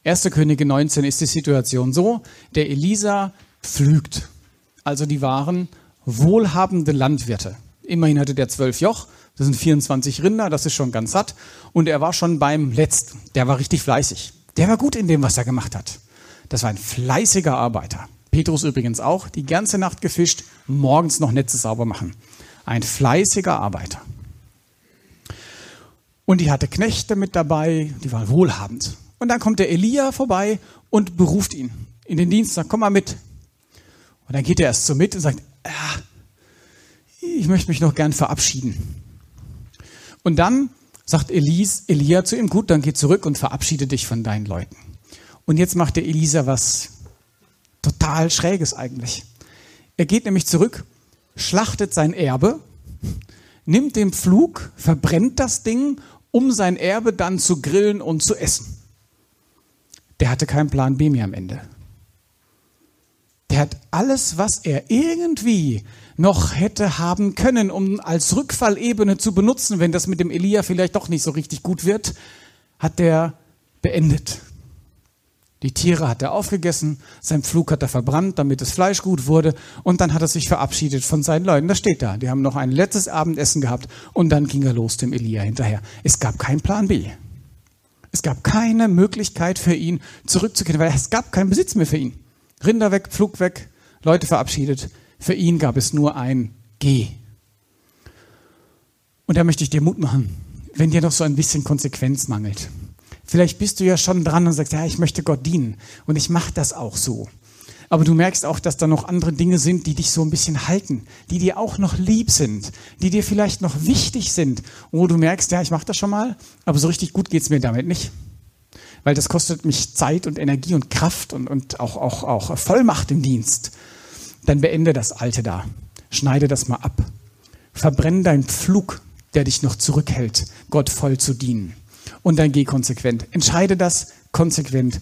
1. Könige 19 ist die Situation so, der Elisa pflügt. Also die waren wohlhabende Landwirte. Immerhin hatte der zwölf Joch, das sind 24 Rinder, das ist schon ganz satt. Und er war schon beim letzten, der war richtig fleißig. Der war gut in dem, was er gemacht hat. Das war ein fleißiger Arbeiter. Petrus übrigens auch, die ganze Nacht gefischt, morgens noch Netze sauber machen. Ein fleißiger Arbeiter. Und die hatte Knechte mit dabei, die waren wohlhabend. Und dann kommt der Elia vorbei und beruft ihn in den Dienst, sagt, komm mal mit. Und dann geht er erst so mit und sagt, ja, ich möchte mich noch gern verabschieden. Und dann sagt Elis, Elia zu ihm, gut, dann geh zurück und verabschiede dich von deinen Leuten. Und jetzt macht der Elisa was total Schräges eigentlich. Er geht nämlich zurück, schlachtet sein Erbe, nimmt den Pflug, verbrennt das Ding, um sein Erbe dann zu grillen und zu essen. Der hatte keinen Plan B mehr am Ende. Der hat alles, was er irgendwie noch hätte haben können, um als Rückfallebene zu benutzen, wenn das mit dem Elia vielleicht doch nicht so richtig gut wird, hat der beendet. Die Tiere hat er aufgegessen, sein Pflug hat er verbrannt, damit das Fleisch gut wurde und dann hat er sich verabschiedet von seinen Leuten. Das steht da. Die haben noch ein letztes Abendessen gehabt und dann ging er los dem Elia hinterher. Es gab keinen Plan B. Es gab keine Möglichkeit für ihn zurückzukehren, weil es gab keinen Besitz mehr für ihn. Rinder weg, Pflug weg, Leute verabschiedet. Für ihn gab es nur ein Geh. Und da möchte ich dir Mut machen, wenn dir noch so ein bisschen Konsequenz mangelt. Vielleicht bist du ja schon dran und sagst, ja, ich möchte Gott dienen und ich mache das auch so. Aber du merkst auch, dass da noch andere Dinge sind, die dich so ein bisschen halten, die dir auch noch lieb sind, die dir vielleicht noch wichtig sind, wo du merkst, ja, ich mache das schon mal, aber so richtig gut geht's mir damit nicht. Weil das kostet mich Zeit und Energie und Kraft und, und auch, auch, auch Vollmacht im Dienst. Dann beende das Alte da. Schneide das mal ab. Verbrenn deinen Pflug, der dich noch zurückhält, Gott voll zu dienen und dann geh konsequent. Entscheide das konsequent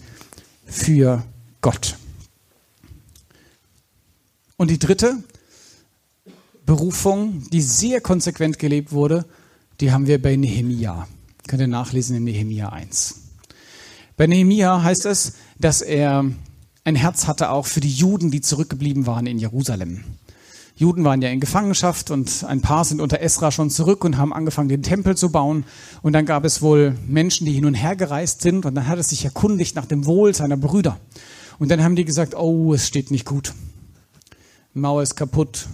für Gott. Und die dritte Berufung, die sehr konsequent gelebt wurde, die haben wir bei Nehemia. Könnt ihr nachlesen in Nehemia 1. Bei Nehemia heißt es, dass er ein Herz hatte auch für die Juden, die zurückgeblieben waren in Jerusalem. Juden waren ja in Gefangenschaft und ein paar sind unter Esra schon zurück und haben angefangen, den Tempel zu bauen. Und dann gab es wohl Menschen, die hin und her gereist sind und dann hat er sich erkundigt nach dem Wohl seiner Brüder. Und dann haben die gesagt, oh, es steht nicht gut. Die Mauer ist kaputt.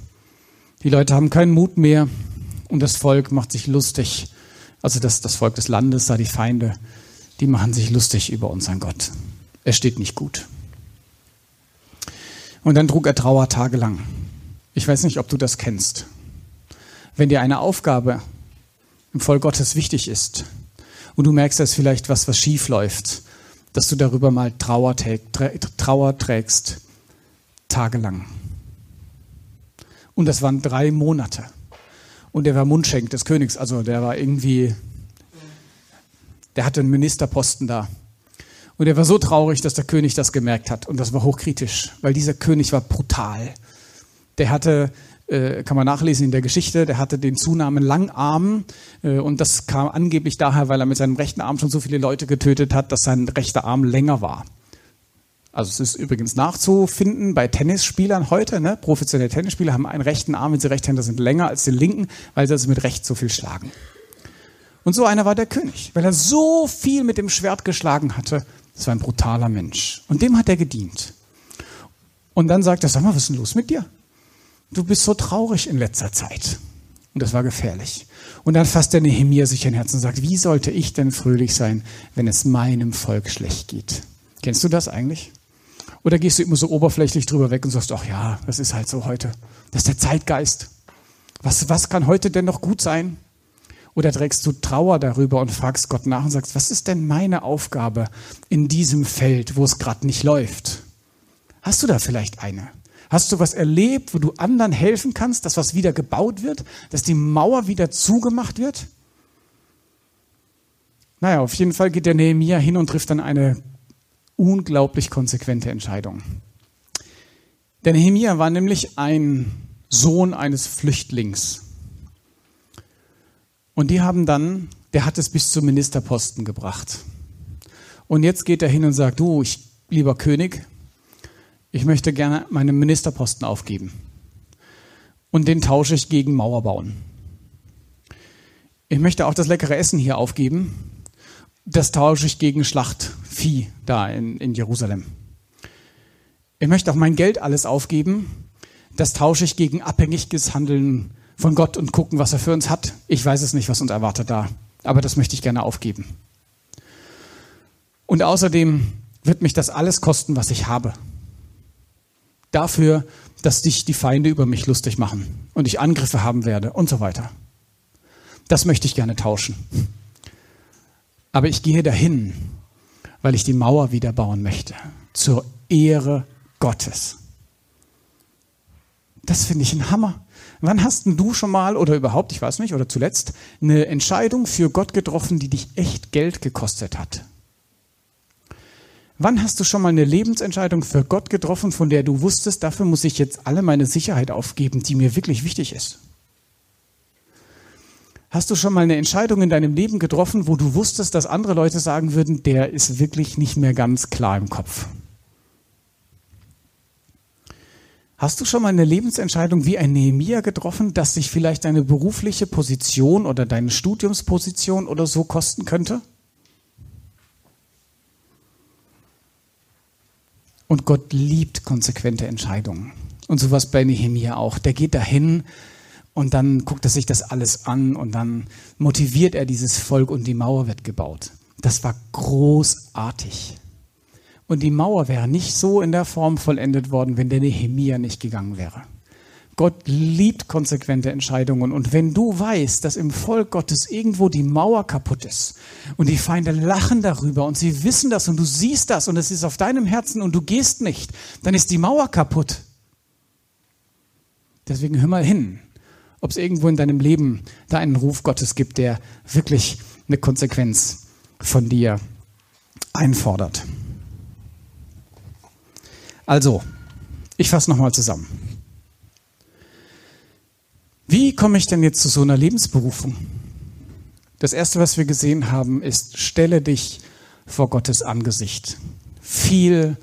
Die Leute haben keinen Mut mehr und das Volk macht sich lustig. Also das, das Volk des Landes, da die Feinde, die machen sich lustig über unseren Gott. Es steht nicht gut. Und dann trug er Trauer tagelang. Ich weiß nicht, ob du das kennst. Wenn dir eine Aufgabe im Volk Gottes wichtig ist und du merkst, dass vielleicht was, was schief läuft, dass du darüber mal Trauer, Trauer trägst, tagelang. Und das waren drei Monate. Und er war Mundschenk des Königs, also der war irgendwie, der hatte einen Ministerposten da. Und er war so traurig, dass der König das gemerkt hat. Und das war hochkritisch, weil dieser König war brutal der hatte, äh, kann man nachlesen in der Geschichte, der hatte den Zunamen Langarm äh, und das kam angeblich daher, weil er mit seinem rechten Arm schon so viele Leute getötet hat, dass sein rechter Arm länger war. Also es ist übrigens nachzufinden bei Tennisspielern heute. Ne? Professionelle Tennisspieler haben einen rechten Arm, wenn sie Rechtshänder sind, länger als den linken, weil sie also mit rechts so viel schlagen. Und so einer war der König, weil er so viel mit dem Schwert geschlagen hatte. Das war ein brutaler Mensch. Und dem hat er gedient. Und dann sagt er, sag mal, was ist denn los mit dir? du bist so traurig in letzter Zeit. Und das war gefährlich. Und dann fasst der Nehemiah sich ein Herz und sagt, wie sollte ich denn fröhlich sein, wenn es meinem Volk schlecht geht? Kennst du das eigentlich? Oder gehst du immer so oberflächlich drüber weg und sagst, ach ja, das ist halt so heute. Das ist der Zeitgeist. Was, was kann heute denn noch gut sein? Oder trägst du Trauer darüber und fragst Gott nach und sagst, was ist denn meine Aufgabe in diesem Feld, wo es gerade nicht läuft? Hast du da vielleicht eine? Hast du was erlebt, wo du anderen helfen kannst, dass was wieder gebaut wird, dass die Mauer wieder zugemacht wird? Naja, auf jeden Fall geht der Nehemiah hin und trifft dann eine unglaublich konsequente Entscheidung. Der Nehemiah war nämlich ein Sohn eines Flüchtlings. Und die haben dann, der hat es bis zum Ministerposten gebracht. Und jetzt geht er hin und sagt, du, ich, lieber König, ich möchte gerne meinen Ministerposten aufgeben. Und den tausche ich gegen Mauer bauen. Ich möchte auch das leckere Essen hier aufgeben. Das tausche ich gegen Schlachtvieh da in, in Jerusalem. Ich möchte auch mein Geld alles aufgeben. Das tausche ich gegen abhängiges Handeln von Gott und gucken, was er für uns hat. Ich weiß es nicht, was uns erwartet da, aber das möchte ich gerne aufgeben. Und außerdem wird mich das alles kosten, was ich habe. Dafür, dass dich die Feinde über mich lustig machen und ich Angriffe haben werde und so weiter. Das möchte ich gerne tauschen. Aber ich gehe dahin, weil ich die Mauer wieder bauen möchte, zur Ehre Gottes. Das finde ich ein Hammer. Wann hast du schon mal oder überhaupt, ich weiß nicht, oder zuletzt, eine Entscheidung für Gott getroffen, die dich echt Geld gekostet hat? Wann hast du schon mal eine Lebensentscheidung für Gott getroffen, von der du wusstest, dafür muss ich jetzt alle meine Sicherheit aufgeben, die mir wirklich wichtig ist? Hast du schon mal eine Entscheidung in deinem Leben getroffen, wo du wusstest, dass andere Leute sagen würden, der ist wirklich nicht mehr ganz klar im Kopf? Hast du schon mal eine Lebensentscheidung wie ein Nehemiah getroffen, dass sich vielleicht deine berufliche Position oder deine Studiumsposition oder so kosten könnte? Und Gott liebt konsequente Entscheidungen. Und sowas bei Nehemiah auch. Der geht dahin und dann guckt er sich das alles an und dann motiviert er dieses Volk und die Mauer wird gebaut. Das war großartig. Und die Mauer wäre nicht so in der Form vollendet worden, wenn der Nehemia nicht gegangen wäre. Gott liebt konsequente Entscheidungen. Und wenn du weißt, dass im Volk Gottes irgendwo die Mauer kaputt ist und die Feinde lachen darüber und sie wissen das und du siehst das und es ist auf deinem Herzen und du gehst nicht, dann ist die Mauer kaputt. Deswegen hör mal hin, ob es irgendwo in deinem Leben da einen Ruf Gottes gibt, der wirklich eine Konsequenz von dir einfordert. Also, ich fasse nochmal zusammen. Wie komme ich denn jetzt zu so einer Lebensberufung? Das Erste, was wir gesehen haben, ist, stelle dich vor Gottes Angesicht. Viel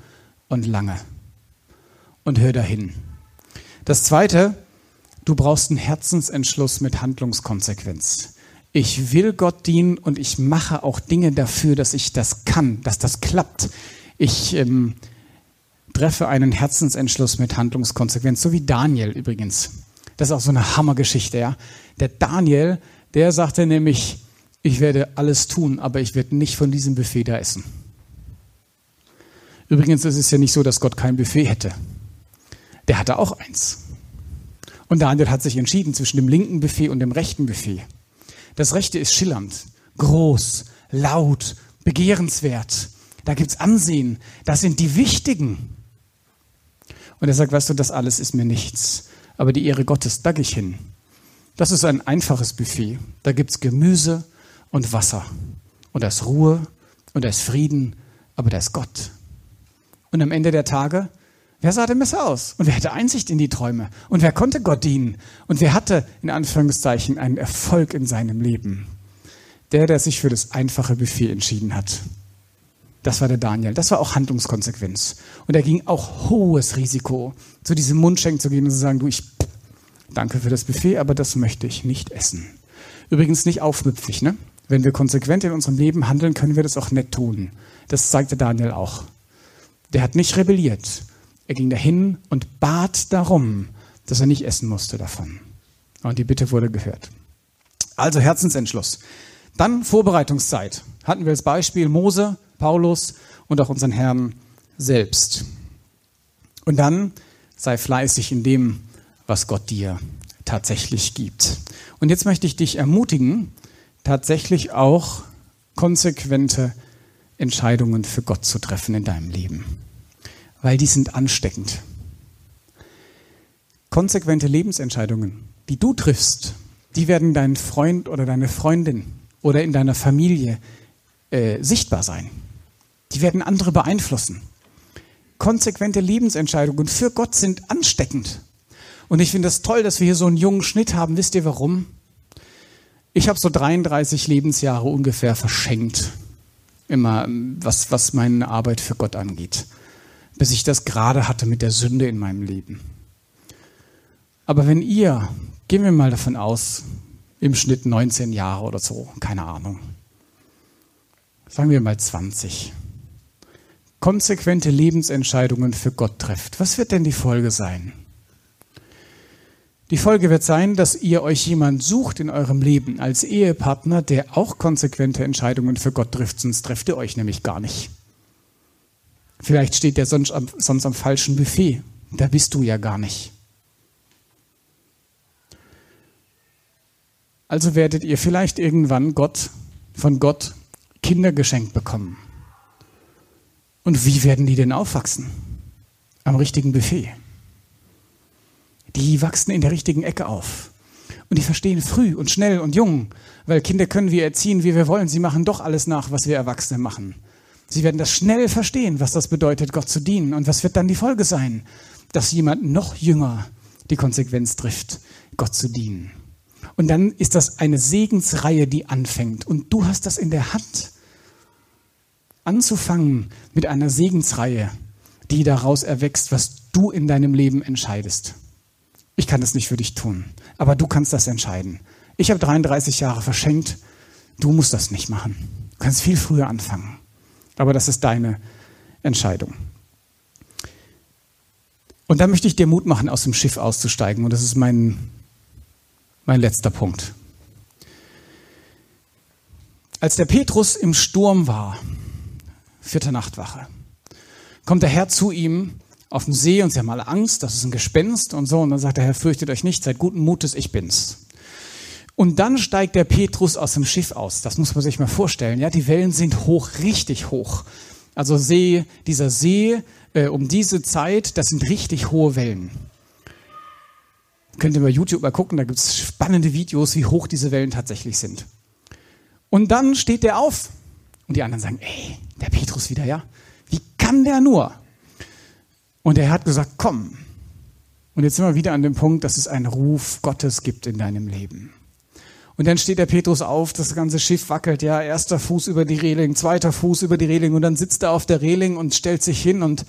und lange. Und hör dahin. Das Zweite, du brauchst einen Herzensentschluss mit Handlungskonsequenz. Ich will Gott dienen und ich mache auch Dinge dafür, dass ich das kann, dass das klappt. Ich ähm, treffe einen Herzensentschluss mit Handlungskonsequenz, so wie Daniel übrigens. Das ist auch so eine Hammergeschichte, ja. Der Daniel, der sagte nämlich, ich werde alles tun, aber ich werde nicht von diesem Buffet da essen. Übrigens ist es ja nicht so, dass Gott kein Buffet hätte. Der hatte auch eins. Und Daniel hat sich entschieden zwischen dem linken Buffet und dem rechten Buffet. Das rechte ist schillernd, groß, laut, begehrenswert. Da gibt es Ansehen. Das sind die Wichtigen. Und er sagt, weißt du, das alles ist mir nichts. Aber die Ehre Gottes, da gehe ich hin. Das ist ein einfaches Buffet. Da gibt es Gemüse und Wasser. Und da ist Ruhe und da ist Frieden, aber da ist Gott. Und am Ende der Tage, wer sah denn besser aus? Und wer hatte Einsicht in die Träume? Und wer konnte Gott dienen? Und wer hatte, in Anführungszeichen, einen Erfolg in seinem Leben? Der, der sich für das einfache Buffet entschieden hat. Das war der Daniel. Das war auch Handlungskonsequenz. Und er ging auch hohes Risiko, zu diesem Mundschenk zu gehen und zu sagen, du, ich danke für das Buffet, aber das möchte ich nicht essen. Übrigens nicht aufmüpfig, ne? Wenn wir konsequent in unserem Leben handeln, können wir das auch nett tun. Das zeigte Daniel auch. Der hat nicht rebelliert. Er ging dahin und bat darum, dass er nicht essen musste davon. Und die Bitte wurde gehört. Also Herzensentschluss. Dann Vorbereitungszeit. Hatten wir als Beispiel Mose, Paulus und auch unseren Herrn selbst. Und dann sei fleißig in dem, was Gott dir tatsächlich gibt. Und jetzt möchte ich dich ermutigen, tatsächlich auch konsequente Entscheidungen für Gott zu treffen in deinem Leben, weil die sind ansteckend. Konsequente Lebensentscheidungen, die du triffst, die werden dein Freund oder deine Freundin oder in deiner Familie äh, sichtbar sein. Die werden andere beeinflussen. Konsequente Lebensentscheidungen für Gott sind ansteckend. Und ich finde es das toll, dass wir hier so einen jungen Schnitt haben. Wisst ihr warum? Ich habe so 33 Lebensjahre ungefähr verschenkt. Immer, was, was meine Arbeit für Gott angeht. Bis ich das gerade hatte mit der Sünde in meinem Leben. Aber wenn ihr, gehen wir mal davon aus, im Schnitt 19 Jahre oder so, keine Ahnung. Sagen wir mal 20. Konsequente Lebensentscheidungen für Gott trefft. Was wird denn die Folge sein? Die Folge wird sein, dass ihr euch jemand sucht in eurem Leben als Ehepartner, der auch konsequente Entscheidungen für Gott trifft, sonst trefft ihr euch nämlich gar nicht. Vielleicht steht der sonst am, sonst am falschen Buffet. Da bist du ja gar nicht. Also werdet ihr vielleicht irgendwann Gott, von Gott Kinder geschenkt bekommen. Und wie werden die denn aufwachsen? Am richtigen Buffet die wachsen in der richtigen Ecke auf. Und die verstehen früh und schnell und jung, weil Kinder können wir erziehen, wie wir wollen. Sie machen doch alles nach, was wir Erwachsene machen. Sie werden das schnell verstehen, was das bedeutet, Gott zu dienen. Und was wird dann die Folge sein? Dass jemand noch jünger die Konsequenz trifft, Gott zu dienen. Und dann ist das eine Segensreihe, die anfängt. Und du hast das in der Hand, anzufangen mit einer Segensreihe, die daraus erwächst, was du in deinem Leben entscheidest. Ich kann das nicht für dich tun, aber du kannst das entscheiden. Ich habe 33 Jahre verschenkt, du musst das nicht machen. Du kannst viel früher anfangen, aber das ist deine Entscheidung. Und da möchte ich dir Mut machen, aus dem Schiff auszusteigen. Und das ist mein, mein letzter Punkt. Als der Petrus im Sturm war, vierte Nachtwache, kommt der Herr zu ihm auf dem See und sie haben alle Angst, das ist ein Gespenst und so. Und dann sagt der Herr, fürchtet euch nicht, seid guten Mutes, ich bin's. Und dann steigt der Petrus aus dem Schiff aus. Das muss man sich mal vorstellen. Ja, die Wellen sind hoch, richtig hoch. Also See, dieser See äh, um diese Zeit, das sind richtig hohe Wellen. Könnt ihr bei YouTube mal gucken, da gibt es spannende Videos, wie hoch diese Wellen tatsächlich sind. Und dann steht der auf und die anderen sagen, ey, der Petrus wieder, ja? Wie kann der nur? Und er hat gesagt, komm. Und jetzt sind wir wieder an dem Punkt, dass es einen Ruf Gottes gibt in deinem Leben. Und dann steht der Petrus auf, das ganze Schiff wackelt, ja, erster Fuß über die Reling, zweiter Fuß über die Reling und dann sitzt er auf der Reling und stellt sich hin und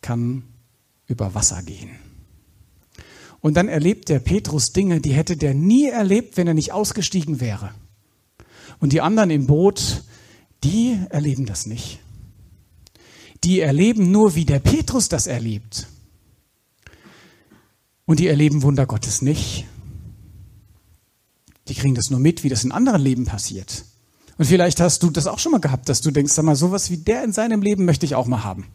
kann über Wasser gehen. Und dann erlebt der Petrus Dinge, die hätte der nie erlebt, wenn er nicht ausgestiegen wäre. Und die anderen im Boot, die erleben das nicht die erleben nur, wie der Petrus das erlebt. Und die erleben Wunder Gottes nicht. Die kriegen das nur mit, wie das in anderen Leben passiert. Und vielleicht hast du das auch schon mal gehabt, dass du denkst, sag mal, sowas wie der in seinem Leben möchte ich auch mal haben.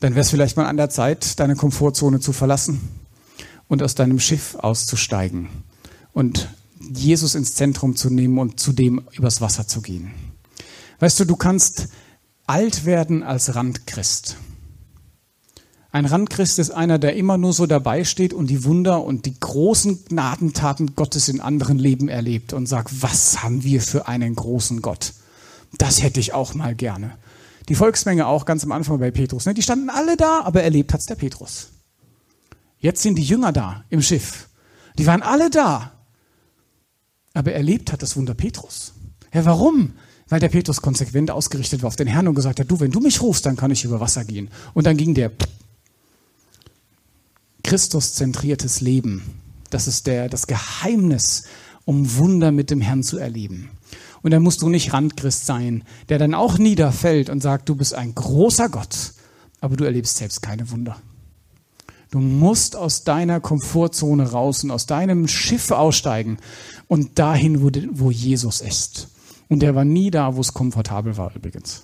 Dann wäre es vielleicht mal an der Zeit, deine Komfortzone zu verlassen und aus deinem Schiff auszusteigen und Jesus ins Zentrum zu nehmen und zu dem übers Wasser zu gehen. Weißt du, du kannst alt werden als Randchrist. Ein Randchrist ist einer, der immer nur so dabei steht und die Wunder und die großen Gnadentaten Gottes in anderen Leben erlebt und sagt, was haben wir für einen großen Gott? Das hätte ich auch mal gerne. Die Volksmenge auch ganz am Anfang bei Petrus. Ne? Die standen alle da, aber erlebt hat's der Petrus. Jetzt sind die Jünger da im Schiff. Die waren alle da, aber erlebt hat das Wunder Petrus. Ja, warum? weil der Petrus konsequent ausgerichtet war auf den Herrn und gesagt hat, du, wenn du mich rufst, dann kann ich über Wasser gehen. Und dann ging der Christus-zentriertes Leben. Das ist der, das Geheimnis, um Wunder mit dem Herrn zu erleben. Und dann musst du nicht Randchrist sein, der dann auch niederfällt und sagt, du bist ein großer Gott, aber du erlebst selbst keine Wunder. Du musst aus deiner Komfortzone raus und aus deinem Schiff aussteigen und dahin, wo, wo Jesus ist. Und der war nie da, wo es komfortabel war übrigens.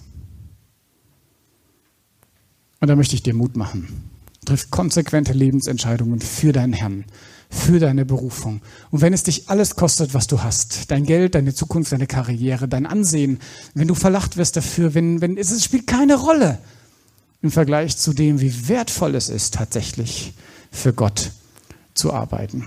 Und da möchte ich dir Mut machen. Triff konsequente Lebensentscheidungen für deinen Herrn, für deine Berufung. Und wenn es dich alles kostet, was du hast, dein Geld, deine Zukunft, deine Karriere, dein Ansehen, wenn du verlacht wirst dafür, wenn, wenn es spielt keine Rolle im Vergleich zu dem, wie wertvoll es ist, tatsächlich für Gott zu arbeiten.